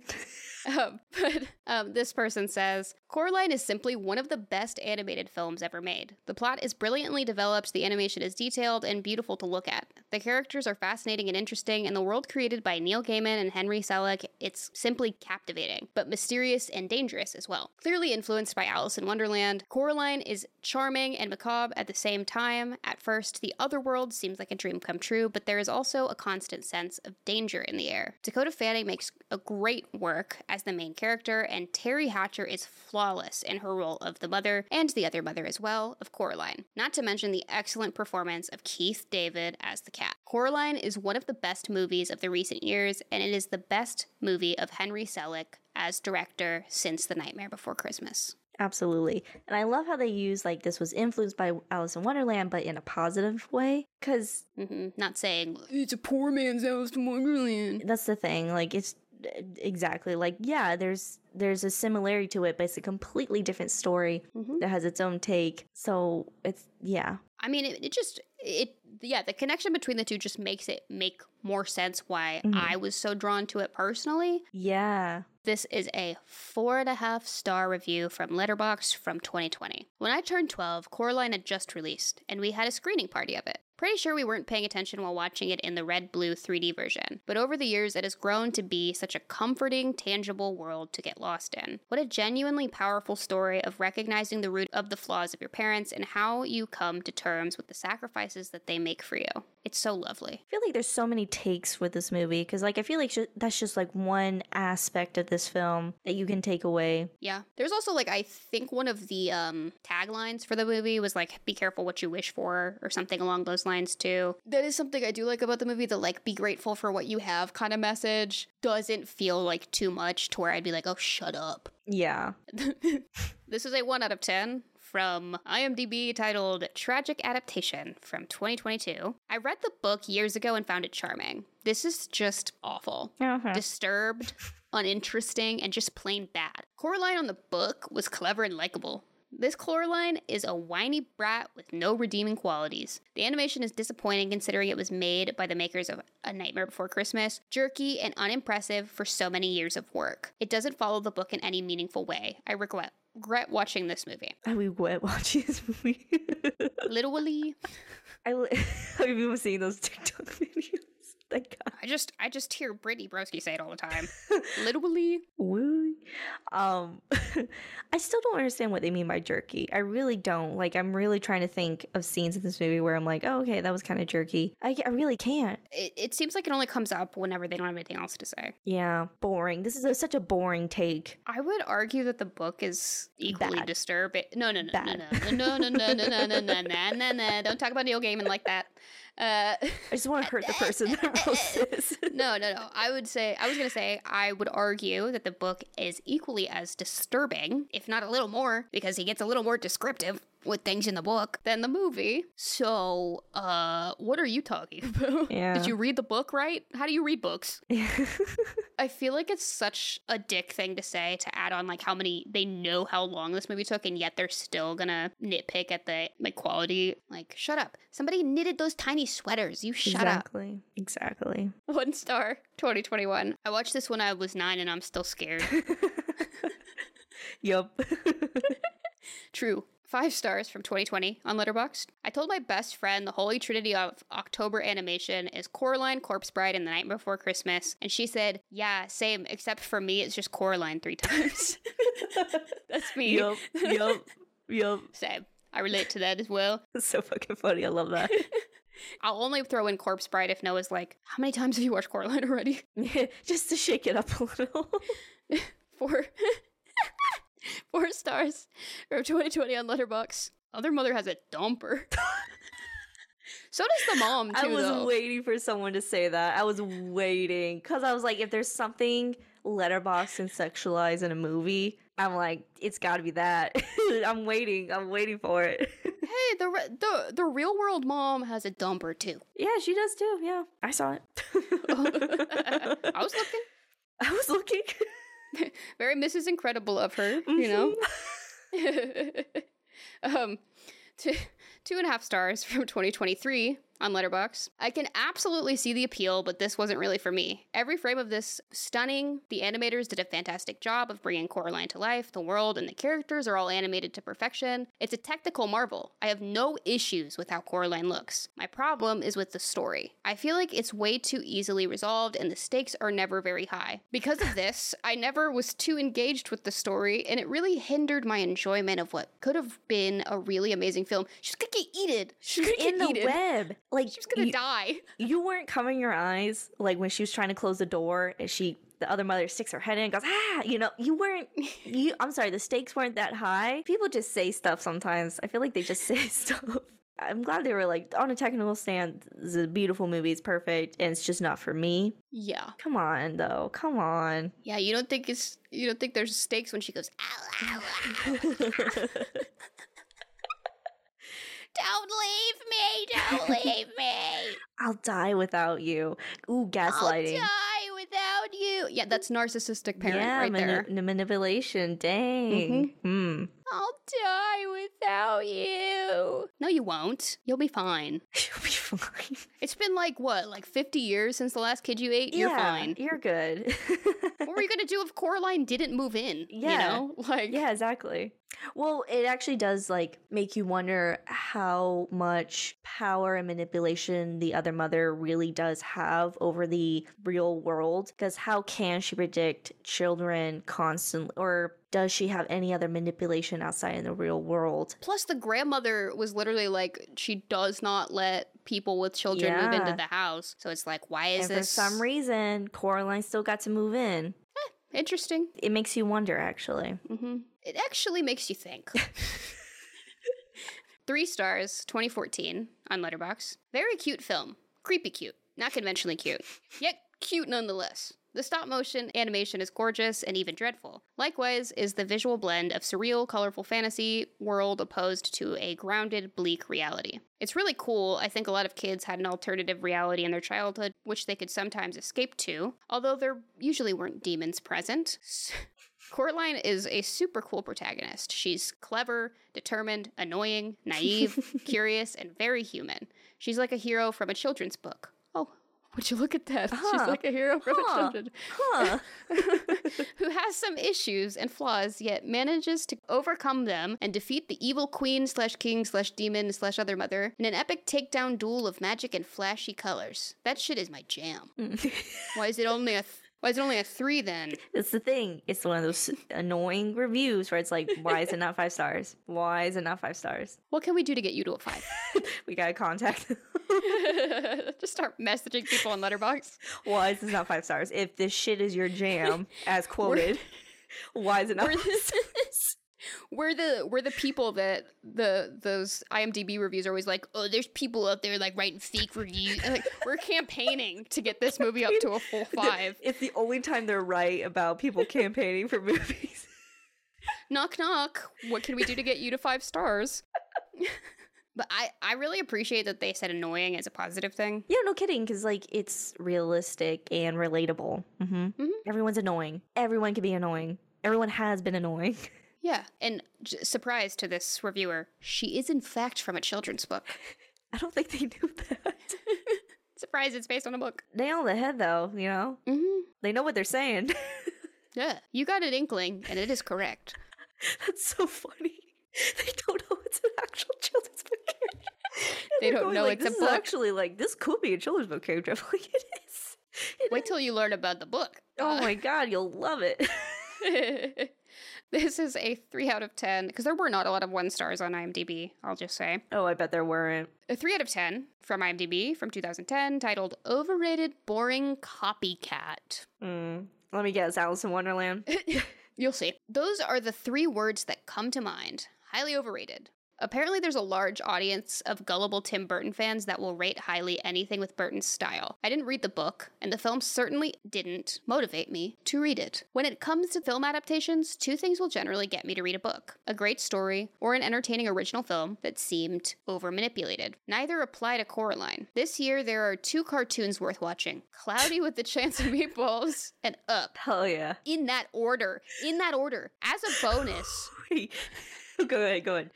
A: Um, but um, this person says Coraline is simply one of the best animated films ever made. The plot is brilliantly developed, the animation is detailed and beautiful to look at. The characters are fascinating and interesting, and the world created by Neil Gaiman and Henry Selick, it's simply captivating, but mysterious and dangerous as well. Clearly influenced by Alice in Wonderland, Coraline is charming and macabre at the same time. At first, the other world seems like a dream come true, but there is also a constant sense of danger in the air. Dakota Fanning makes a great work as the main character, and Teri Hatcher is flawless in her role of the mother and the other mother as well of Coraline. Not to mention the excellent performance of Keith David as the cat. Coraline is one of the best movies of the recent years, and it is the best movie of Henry Selick as director since The Nightmare Before Christmas.
B: Absolutely. And I love how they use like this was influenced by Alice in Wonderland, but in a positive way. Because
A: hmm Not saying it's a poor man's Alice in Wonderland.
B: that's the thing. Like it's exactly like yeah, there's there's a similarity to it, but it's a completely different story
A: Mhm.
B: that has its own take. So it's yeah.
A: I mean, it, it just it yeah, the connection between the two just makes it make more sense why
B: Mhm.
A: I was so drawn to it personally.
B: Yeah.
A: This is a four and a half star review from Letterbox from 2020. When I turned 12, Coraline had just released, and we had a screening party of it. Pretty sure we weren't paying attention while watching it in the red blue 3D version, but over the years it has grown to be such a comforting, tangible world to get lost in. What a genuinely powerful story of recognizing the root of the flaws of your parents and how you come to terms with the sacrifices that they make for you. It's so lovely.
B: I feel like there's so many takes with this movie because, like, I feel like sh- that's just like one aspect of this film that you can take away.
A: Yeah. There's also like I think one of the um taglines for the movie was like be careful what you wish for or something along those lines too. That is something I do like about the movie, the like be grateful for what you have kind of message. Doesn't feel like too much to where I'd be like, "Oh, shut up."
B: Yeah.
A: this is a 1 out of 10 from IMDb titled Tragic Adaptation from 2022. I read the book years ago and found it charming. This is just awful
B: Uh-huh.
A: disturbed, uninteresting, and just plain bad. Coraline on the book was clever and likable. This Coraline is a whiny brat with no redeeming qualities. The animation is disappointing considering it was made by the makers of A Nightmare Before Christmas, jerky and unimpressive for so many years of work. It doesn't follow the book in any meaningful way. I regret regret watching this movie.
B: I regret watching this movie.
A: Literally,
B: I li- you ever seen those TikTok videos? Thank God.
A: I just I just hear Brittany Broski say it all the time. Literally,
B: Woo. Um, I still don't understand what they mean by jerky. I really don't. Like, I'm really trying to think of scenes in this movie where I'm like, oh, okay, that was kind of jerky. I, I really can't.
A: it, it seems like it only comes up whenever they don't have anything else to say.
B: Yeah, boring. This is a, such a boring take.
A: I would argue that the book is equally
B: Bad.
A: disturbing. No, no, no,
B: Bad.
A: no, no, no, no, no, no, no, no, no, no, no. no, no, no. Don't talk about Neil Gaiman like that. Uh,
B: I just want to hurt the person that wrote this.
A: no, no, no. I would say, I was going to say, I would argue that the book is equally as disturbing, if not a little more, because he gets a little more descriptive with things in the book than the movie. So, uh, what are you talking about?
B: Yeah.
A: Did you read the book right? How do you read books? I feel like it's such a dick thing to say to add on like how many they know how long this movie took and yet they're still gonna nitpick at the like quality. Like, shut up. Somebody knitted those tiny sweaters. You shut up.
B: exactly. Exactly.
A: One star, 2021. I watched this when I was nine and I'm still scared.
B: yep.
A: True. Five stars from 2020 on Letterboxd. I told my best friend the holy trinity of October animation is Coraline, Corpse Bride, and The Night Before Christmas, and she said, "Yeah, same. Except for me, it's just Coraline three times." That's me.
B: yup. Yup. Yup.
A: Same. I relate to that as well.
B: It's so fucking funny. I love that.
A: I'll only throw in Corpse Bride if Noah's like, "How many times have you watched Coraline already?"
B: just to shake it up a little.
A: Four. Four stars from 2020 on Letterbox. Other mother has a dumper. so does the mom too.
B: I was
A: though.
B: waiting for someone to say that. I was waiting because I was like, if there's something letterbox and sexualized in a movie, I'm like, it's got to be that. I'm waiting. I'm waiting for it.
A: Hey, the re- the the real world mom has a dumper too.
B: yeah, she does too. Yeah, I saw it.
A: I was looking
B: I was looking.
A: very Mrs. Incredible of her, you know.
B: Mhm.
A: um, two, two and a half stars from 2023 on Letterbox. I can absolutely see the appeal, but this wasn't really for me. Every frame of this stunning. The animators did a fantastic job of bringing Coraline to life. The world and the characters are all animated to perfection. It's a technical marvel. I have no issues with how Coraline looks. My problem is with the story. I feel like it's way too easily resolved and the stakes are never very high. Because of this, I never was too engaged with the story and it really hindered my enjoyment of what could have been a really amazing film. She's gonna get eaten. She's gonna
B: in the
A: eaten.
B: web. Like
A: She's gonna
B: you,
A: die.
B: you weren't covering your eyes like when she was trying to close the door and she the other mother sticks her head in and goes ah you know you weren't you i'm sorry the stakes weren't that high people just say stuff sometimes i feel like they just say stuff i'm glad they were like on a technical stand it's a beautiful movie it's perfect and it's just not for me
A: Yeah.
B: come on though come on
A: Yeah, you don't think it's you don't think there's stakes when she goes ow ow ow. Don't leave me, don't leave me.
B: i'll die without you ooh gaslighting.
A: I'll die without you. Yeah, that's narcissistic parent
B: yeah
A: right
B: mani-
A: there.
B: the manipulation dang Hmm.
A: I'll die without you. No, you won't. You'll be fine.
B: you'll be fine
A: It's been like what, like 50 years since the last kid you ate? You're
B: Yeah,
A: fine.
B: You're good.
A: what were you gonna do if Coraline didn't move in?
B: Yeah.
A: You know? Like
B: yeah, exactly. Well, it actually does like make you wonder how much power and manipulation the other mother really does have over the real world. Because how can she predict children constantly, or does she have any other manipulation outside in the real world?
A: Plus, the grandmother was literally like, she does not let people with children move into the house. So it's like, why is
B: and for some reason, Coraline still got to move in.
A: interesting?
B: It makes you wonder, actually.
A: hmm It actually makes you think. Three stars, 2014 on Letterbox. Very cute film. Creepy cute. Not conventionally cute. Yet cute nonetheless. The stop motion animation is gorgeous and even dreadful. Likewise is the visual blend of surreal, colorful fantasy world opposed to a grounded, bleak reality. It's really cool. I think a lot of kids had an alternative reality in their childhood, which they could sometimes escape to, although there usually weren't demons present. Coraline is a super cool protagonist. She's clever, determined, annoying, naive, curious, and very human. She's like a hero from a children's book. Would you look at that? She's
B: uh-huh.
A: like a hero from
B: Huh.
A: a children's
B: Huh.
A: who has some issues and flaws, yet manages to overcome them and defeat the evil queen slash king slash demon slash other mother in an epic takedown duel of magic and flashy colors. That shit is my jam. Why is it only a th- why is it only a three then?
B: It's the thing. It's one of those annoying reviews where it's like, why is it not five stars? Why is it not five stars?
A: What can we do to get you to a five?
B: We gotta contact.
A: Just start messaging people on Letterbox.
B: why is this not five stars? If this shit is your jam, as quoted, why is it not
A: We're
B: five stars?
A: We're the we're the people that the those IMDb reviews are always like, oh, there's people out there like writing fake reviews. Like we're campaigning to get this movie up to a full five.
B: It's the only time they're right about people campaigning for movies.
A: knock knock. What can we do to get you to five stars? but I I really appreciate that they said annoying as a positive thing.
B: Yeah, no kidding, because like it's realistic and relatable. hmm
A: Mhm.
B: Everyone's annoying. Everyone can be annoying. Everyone has been annoying.
A: Yeah, and j- surprise to this reviewer, she is in fact from a children's book.
B: I don't think they knew that.
A: Surprise, it's based on a book.
B: Nail on the head, though. You know,
A: Mm-hmm.
B: they know what they're saying.
A: Yeah, you got an inkling, and it is correct.
B: That's so funny. They don't know it's an actual children's book character.
A: They don't know
B: like,
A: it's a
B: this
A: book."
B: Is actually, like this could be a children's book character. I'm like, it is. It
A: Wait
B: is.
A: till you learn about the book.
B: Oh my god, you'll love it.
A: This is a 3 out of 10, because there were not a lot of one stars on IMDb, I'll just say.
B: oh, I bet there weren't.
A: A 3 out of 10 from IMDb from 2010 titled Overrated Boring Copycat.
B: Mm. Let me guess, Alice in Wonderland.
A: You'll see. Those are the three words that come to mind. Highly overrated. Apparently, there's a large audience of gullible Tim Burton fans that will rate highly anything with Burton's style. I didn't read the book, and the film certainly didn't motivate me to read it. When it comes to film adaptations, two things will generally get me to read a book a great story or an entertaining original film that seemed over manipulated. Neither apply to Coraline. This year, there are two cartoons worth watching Cloudy with the Chance of Meatballs and Up
B: Hell yeah.
A: in that order. In that order. As a bonus,
B: go ahead, go ahead.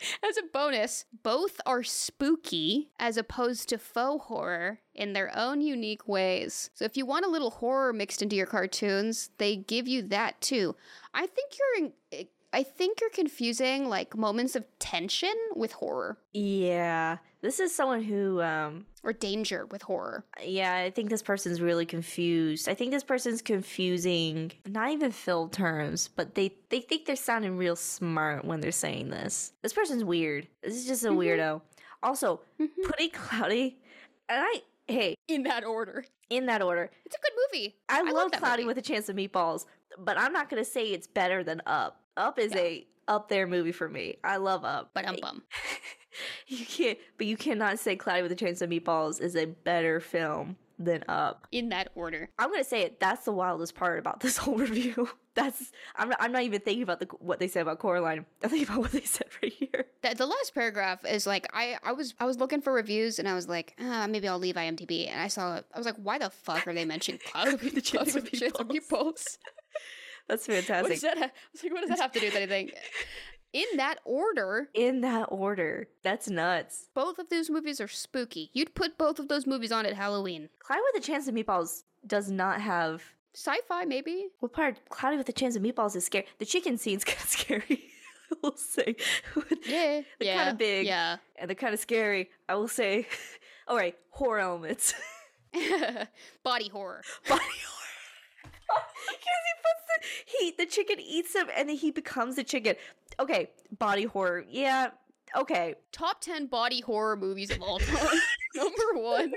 A: As a bonus, both are spooky as opposed to faux horror in their own unique ways. So if you want a little horror mixed into your cartoons, they give you that too. I think you're in, eh, I think you're confusing like moments of tension with horror
B: Yeah. This is someone who um
A: or danger with horror.
B: yeah, I think this person's really confused. I think this person's confusing not even fill terms, but they they think they're sounding real smart when they're saying this. This person's weird. This is just a
A: Mhm.
B: weirdo. Also,
A: Mhm.
B: putting Cloudy and I hey,
A: In that order.
B: in that order,
A: It's a good movie.
B: I, love
A: that
B: Cloudy
A: movie.
B: with a Chance of Meatballs, but I'm not gonna say it's better than Up. Up is
A: Yeah.
B: a up there movie for me. I love Up.
A: But um bum.
B: you can't, but you cannot say Cloudy with a Chance of Meatballs is a better film than Up.
A: In that order.
B: I'm gonna say it. That's the wildest part about this whole review. That's I'm not, I'm not even thinking about the what they said about Coraline. I'm thinking about what they said right here.
A: The, the last paragraph is like I, I was I was looking for reviews and I was like ah, maybe I'll leave IMDb and I saw it I was like why the fuck are they mentioning cloud with
B: The Chance of
A: Cloud with Chance of
B: Meatballs. That's fantastic.
A: does that? Ha- I was like, what does that have to do with anything? In that order,
B: In that order, that's nuts.
A: both of those movies are spooky. You'd put both of those movies on at Halloween.
B: Cloudy with a Chance of Meatballs does not have
A: Sci-fi, maybe.
B: what part? Cloudy with a Chance of Meatballs is scary. The chicken scene's kind of scary. I will say.
A: Yeah,
B: They're
A: yeah,
B: kinda big.
A: Yeah.
B: and they're kind of scary. I will say. All right, horror elements.
A: Body horror.
B: body horror. Because he puts the he the chicken eats him and then he becomes the chicken. Okay, body horror. Yeah. Okay.
A: Top ten body horror movies of all time. Number one,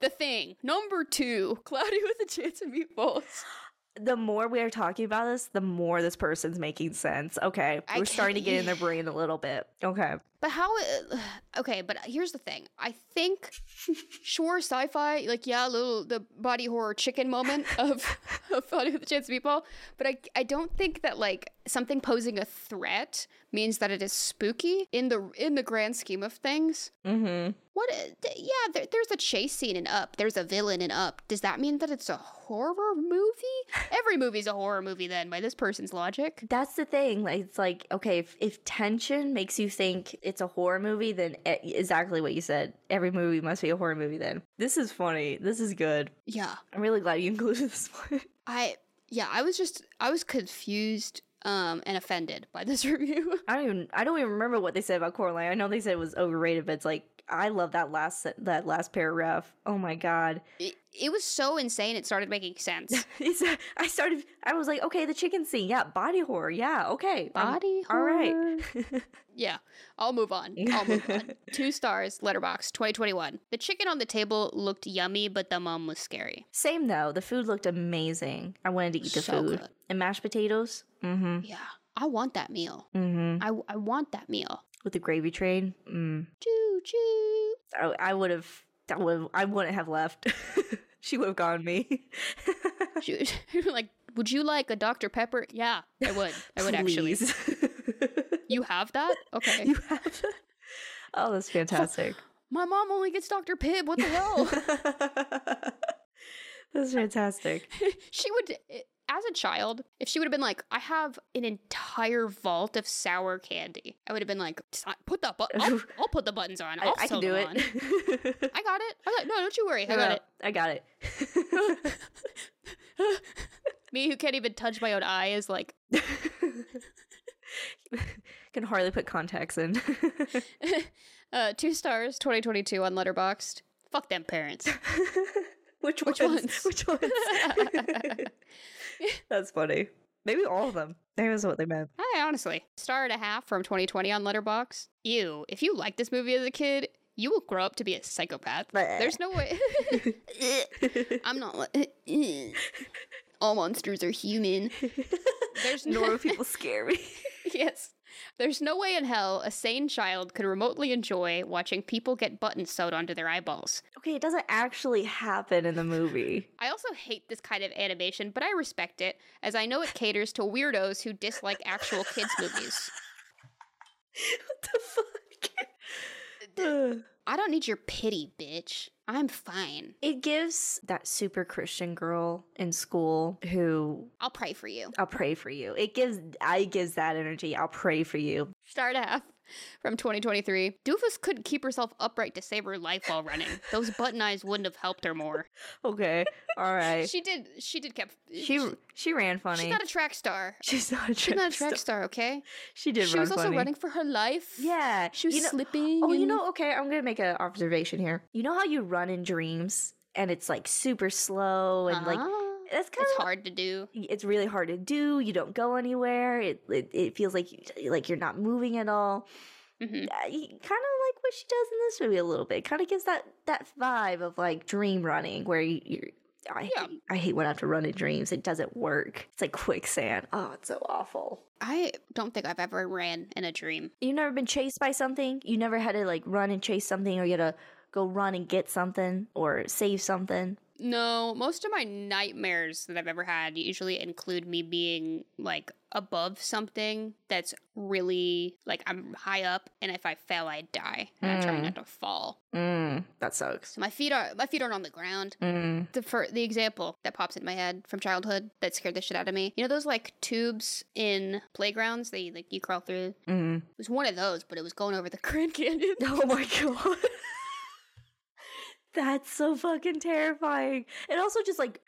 A: The Thing. Number two, Cloudy with a Chance of Meatballs.
B: The more we are talking about this, the more this person's making sense. Okay,
A: I
B: we're starting to get in their brain a little bit. Okay.
A: But how? Okay, but here's the thing. I think, sure, sci-fi, like yeah, a little the body horror chicken moment of of Body with a Chance of Meatball. But I I don't think that like something posing a threat means that it is spooky in the in the grand scheme of things.
B: Mm-hmm.
A: What? Yeah, there, there's a chase scene in Up. There's a villain in Up. Does that mean that it's a horror movie? Every movie's a horror movie then, by this person's logic.
B: That's the thing. Like, it's like okay, if, if tension makes you think it's a horror movie, then exactly what you said. Every movie must be a horror movie. Then this is funny. This is good.
A: Yeah.
B: I'm really glad you included this one.
A: I yeah, I was just I was confused um and offended by this review.
B: I don't even I don't even remember what they said about Coraline. I know they said it was overrated, but it's like I love that last that last paragraph. Oh my god!
A: it, it was so insane it started making sense.
B: I started. I was like, okay, the chicken scene, yeah, body horror, yeah, okay, I'm-
A: Body
B: all right.
A: yeah, I'll move on. I'll move on. Two stars, letterbox 2021. The chicken on the table looked yummy, but the mom was scary.
B: Same though. The food looked amazing. I wanted to eat the
A: So
B: food
A: good.
B: and mashed potatoes. Mm-hmm.
A: Yeah. I want that meal.
B: Mm-hmm.
A: I, I want that meal.
B: With the gravy train. Mm.
A: Choo choo.
B: I, I would have. That would. I wouldn't have left. she would have gone me.
A: She- like, would you like a Dr. Pepper? Yeah, I would. I would actually. You have that? Okay.
B: you have. Oh, that's fantastic.
A: My mom only gets Dr. Pibb. What the hell?
B: That's fantastic.
A: she would, eh, as a child, if she would have been like, I have an entire vault of sour candy, I would have been like, put the button. I'll, I'll put the buttons on.
B: I,
A: I'll
B: I
A: sew
B: can do it.
A: I got it. I got, no, don't you worry. I got it.
B: I got it.
A: Me who can't even touch my own eye is like,
B: can hardly put contacts in.
A: uh, two stars, 2022 on Letterboxd. Fuck them parents.
B: Which,
A: Which
B: ones?
A: ones?
B: Which ones? That's funny. Maybe all of them. Maybe that's what they meant.
A: I honestly, star and a half from 2020 on Letterbox. You, if you liked this movie as a kid, you will grow up to be a psychopath. There's no way. I'm not. li- All monsters are human. There's no.
B: Normal people scare me.
A: yes. There's no way in hell a sane child could remotely enjoy watching people get buttons sewed onto their eyeballs.
B: Okay, it doesn't actually happen in the movie.
A: I also hate this kind of animation, but I respect it, as I know it caters to weirdos who dislike actual kids' movies.
B: what the fuck?
A: I don't need your pity, bitch. I'm fine.
B: it gives that super Christian girl in school who
A: I'll pray for you.
B: I'll pray for you. It gives I gives that energy. I'll pray for you.
A: Start half. From 2023. Doofus couldn't keep herself upright to save her life while running. Those button eyes wouldn't have helped her more.
B: Okay. All right.
A: She did. She did kept.
B: she she ran funny.
A: She's not a track star.
B: She's not a track,
A: She's not a track
B: star.
A: star. Okay.
B: She did
A: She was also running for her life.
B: Yeah.
A: She was
B: you know,
A: slipping.
B: Oh, you know, okay, I'm gonna make an observation here. You know how you run in dreams and it's like super slow and like
A: Ah,
B: that's kind
A: it's
B: of
A: hard to do.
B: it's really hard to do. You don't go anywhere. It it, it feels like you, like you're not moving at all.
A: hmm
B: kind of like what she does in this movie a little bit. Kind of gives that that vibe of like dream running where you. You're, I,
A: Yeah.
B: hate, I hate when I have to run in dreams. It doesn't work. It's like quicksand. Oh, it's so awful.
A: I don't think I've ever ran in a dream.
B: You've never been chased by something? You never had to like run and chase something or you had to go run and get something or save something?
A: No, most of my nightmares that I've ever had usually include me being like above something that's really like I'm high up, and if I fell, I'd die. And I'm trying
B: Mm.
A: not to fall.
B: Mm, that sucks.
A: So my feet are my feet aren't on the ground.
B: Mm.
A: The for the example that pops in my head from childhood that scared the shit out of me. You know those like tubes in playgrounds that you, like you crawl through.
B: Mm.
A: It was one of those, but it was going over the Grand Canyon.
B: Oh my god. That's so fucking terrifying. And also just like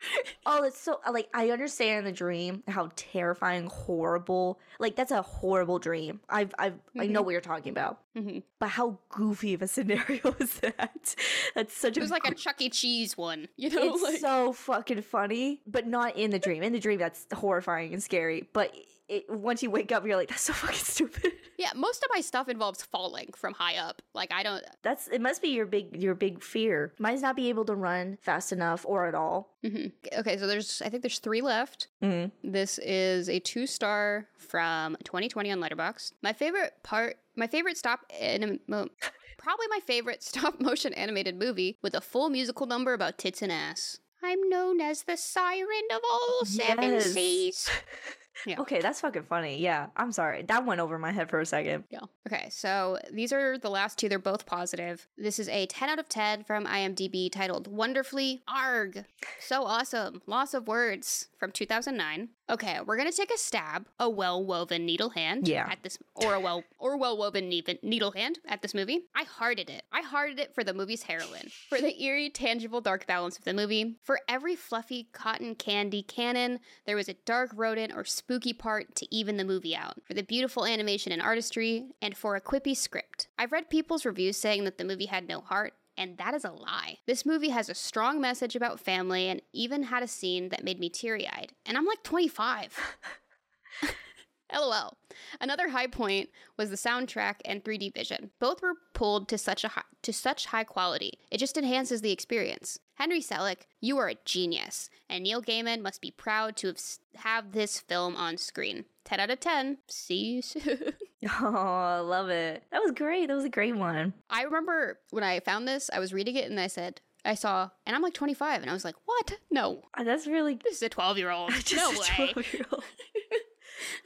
B: oh, it's so like I understand the dream, how terrifying, horrible. Like that's a horrible dream. I've I've I know
A: Mhm.
B: what you're talking about.
A: Mhm.
B: But how goofy of a scenario is that? That's such
A: It
B: a
A: was like a Chuck E. Cheese one. You know,
B: it's
A: like
B: so fucking funny, but not in the dream. In the dream, that's horrifying and scary. But it, once you wake up, you're like, that's so fucking stupid.
A: yeah. Most of my stuff involves falling from high up. Like I don't.
B: That's it. Must be your big your big fear. Mine's not be able to run fast enough or at all.
A: Mhm. Okay, so there's I think there's three left.
B: Mm.
A: This is a two star from 2020 on Letterbox. My favorite part, my favorite stop anim- probably my favorite stop motion animated movie with a full musical number about tits and ass. I'm known as the siren of all seven
B: Yes.
A: seas. Yeah.
B: Okay, that's fucking funny. Yeah, I'm sorry. That went over my head for a second.
A: Yeah. Okay, so these are the last two. They're both positive. This is a 10 out of 10 from IMDb titled Wonderfully Arg. So awesome. Loss of words from 2009. Okay, we're gonna take a stab, a well-woven needle hand
B: Yeah.
A: at this, or a well, or well-woven needle needle hand at this movie. I hearted it. I hearted it for the movie's heroine, for the eerie, tangible, dark balance of the movie. For every fluffy cotton candy cannon, there was a dark rodent or spooky part to even the movie out. For the beautiful animation and artistry, and for a quippy script. I've read people's reviews saying that the movie had no heart. And that is a lie. This movie has a strong message about family and even had a scene that made me teary eyed. And I'm like 25. LOL. Another high point was the soundtrack and 3D vision. Both were pulled to such a high, to such high quality. It just enhances the experience. Henry Selick, you are a genius, and Neil Gaiman must be proud to have have this film on screen. 10 out of 10. See you soon.
B: Oh, I love it. That was great. That was a great one.
A: I remember when I found this, I was reading it and I said, I saw, and I'm like 25, and I was like, what? No,
B: Uh, That's really
A: this is a 12 year old. No way.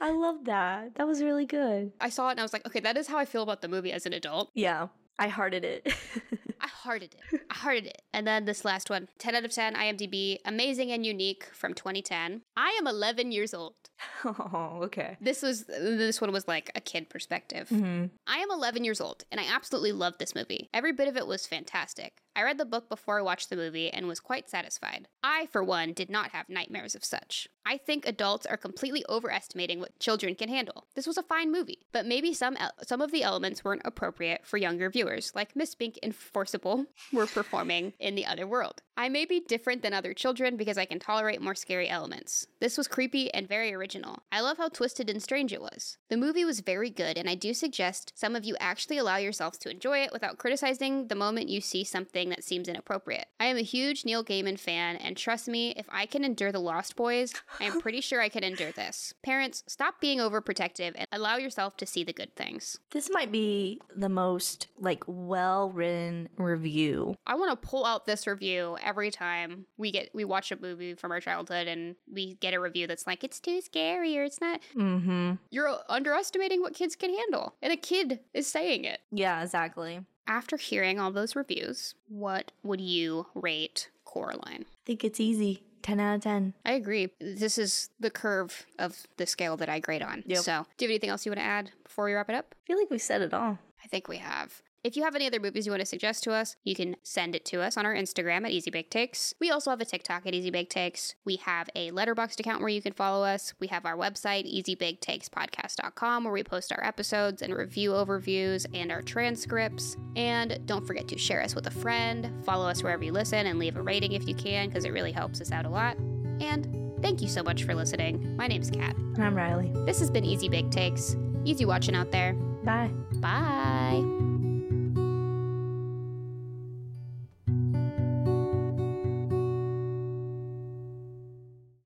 B: 12-year-old. I love that. That was really good.
A: I saw it and I was like, okay, that is how I feel about the movie as an adult.
B: Yeah, I hearted it.
A: I hearted it. I hearted it. And then this last one 10 out of 10 IMDb, amazing and unique from 2010. I am 11 years old.
B: oh, okay.
A: This was this one was like a kid perspective.
B: hmm
A: I am 11 years old and I absolutely loved this movie. Every bit of it was fantastic. I read the book before I watched the movie and was quite satisfied. I, for one, did not have nightmares of such. I think adults are completely overestimating what children can handle. This was a fine movie, but maybe some el- some of the elements weren't appropriate for younger viewers, like Miss Spink and Forcible were performing in the other world. I may be different than other children because I can tolerate more scary elements. This was creepy and very original. I love how twisted and strange it was. The movie was very good, and I do suggest some of you actually allow yourselves to enjoy it without criticizing the moment you see something that seems inappropriate. I am a huge Neil Gaiman fan, and trust me, if I can endure The Lost Boys, I am pretty sure I could endure this. Parents, stop being overprotective and allow yourself to see the good things.
B: This might be the most like well written review.
A: I want to pull out this review every time we get we watch a movie from our childhood and we get a review that's like it's too scary or it's not.
B: Mm-hmm.
A: You're underestimating what kids can handle, and a kid is saying it.
B: Yeah, exactly.
A: After hearing all those reviews, what would you rate Coraline?
B: I think it's easy. 10 out of 10.
A: I agree. This is the curve of the scale that I grade on.
B: Yep.
A: So, do you have anything else you want to add before we wrap it up?
B: I feel like we said it all.
A: I think we have. If you have any other movies you want to suggest to us, you can send it to us on our Instagram at Easy Bake Takes. We also have a TikTok at Easy Bake Takes. We have a Letterboxd account where you can follow us. We have our website, easybaketakes.podcast.com, where we post our episodes and review overviews and our transcripts. And don't forget to share us with a friend, follow us wherever you listen, and leave a rating if you can, because it really helps us out a lot. And thank you so much for listening. My name's Kat.
B: And I'm Riley.
A: This has been Easy Bake Takes. Easy watching out there.
B: Bye.
A: Bye.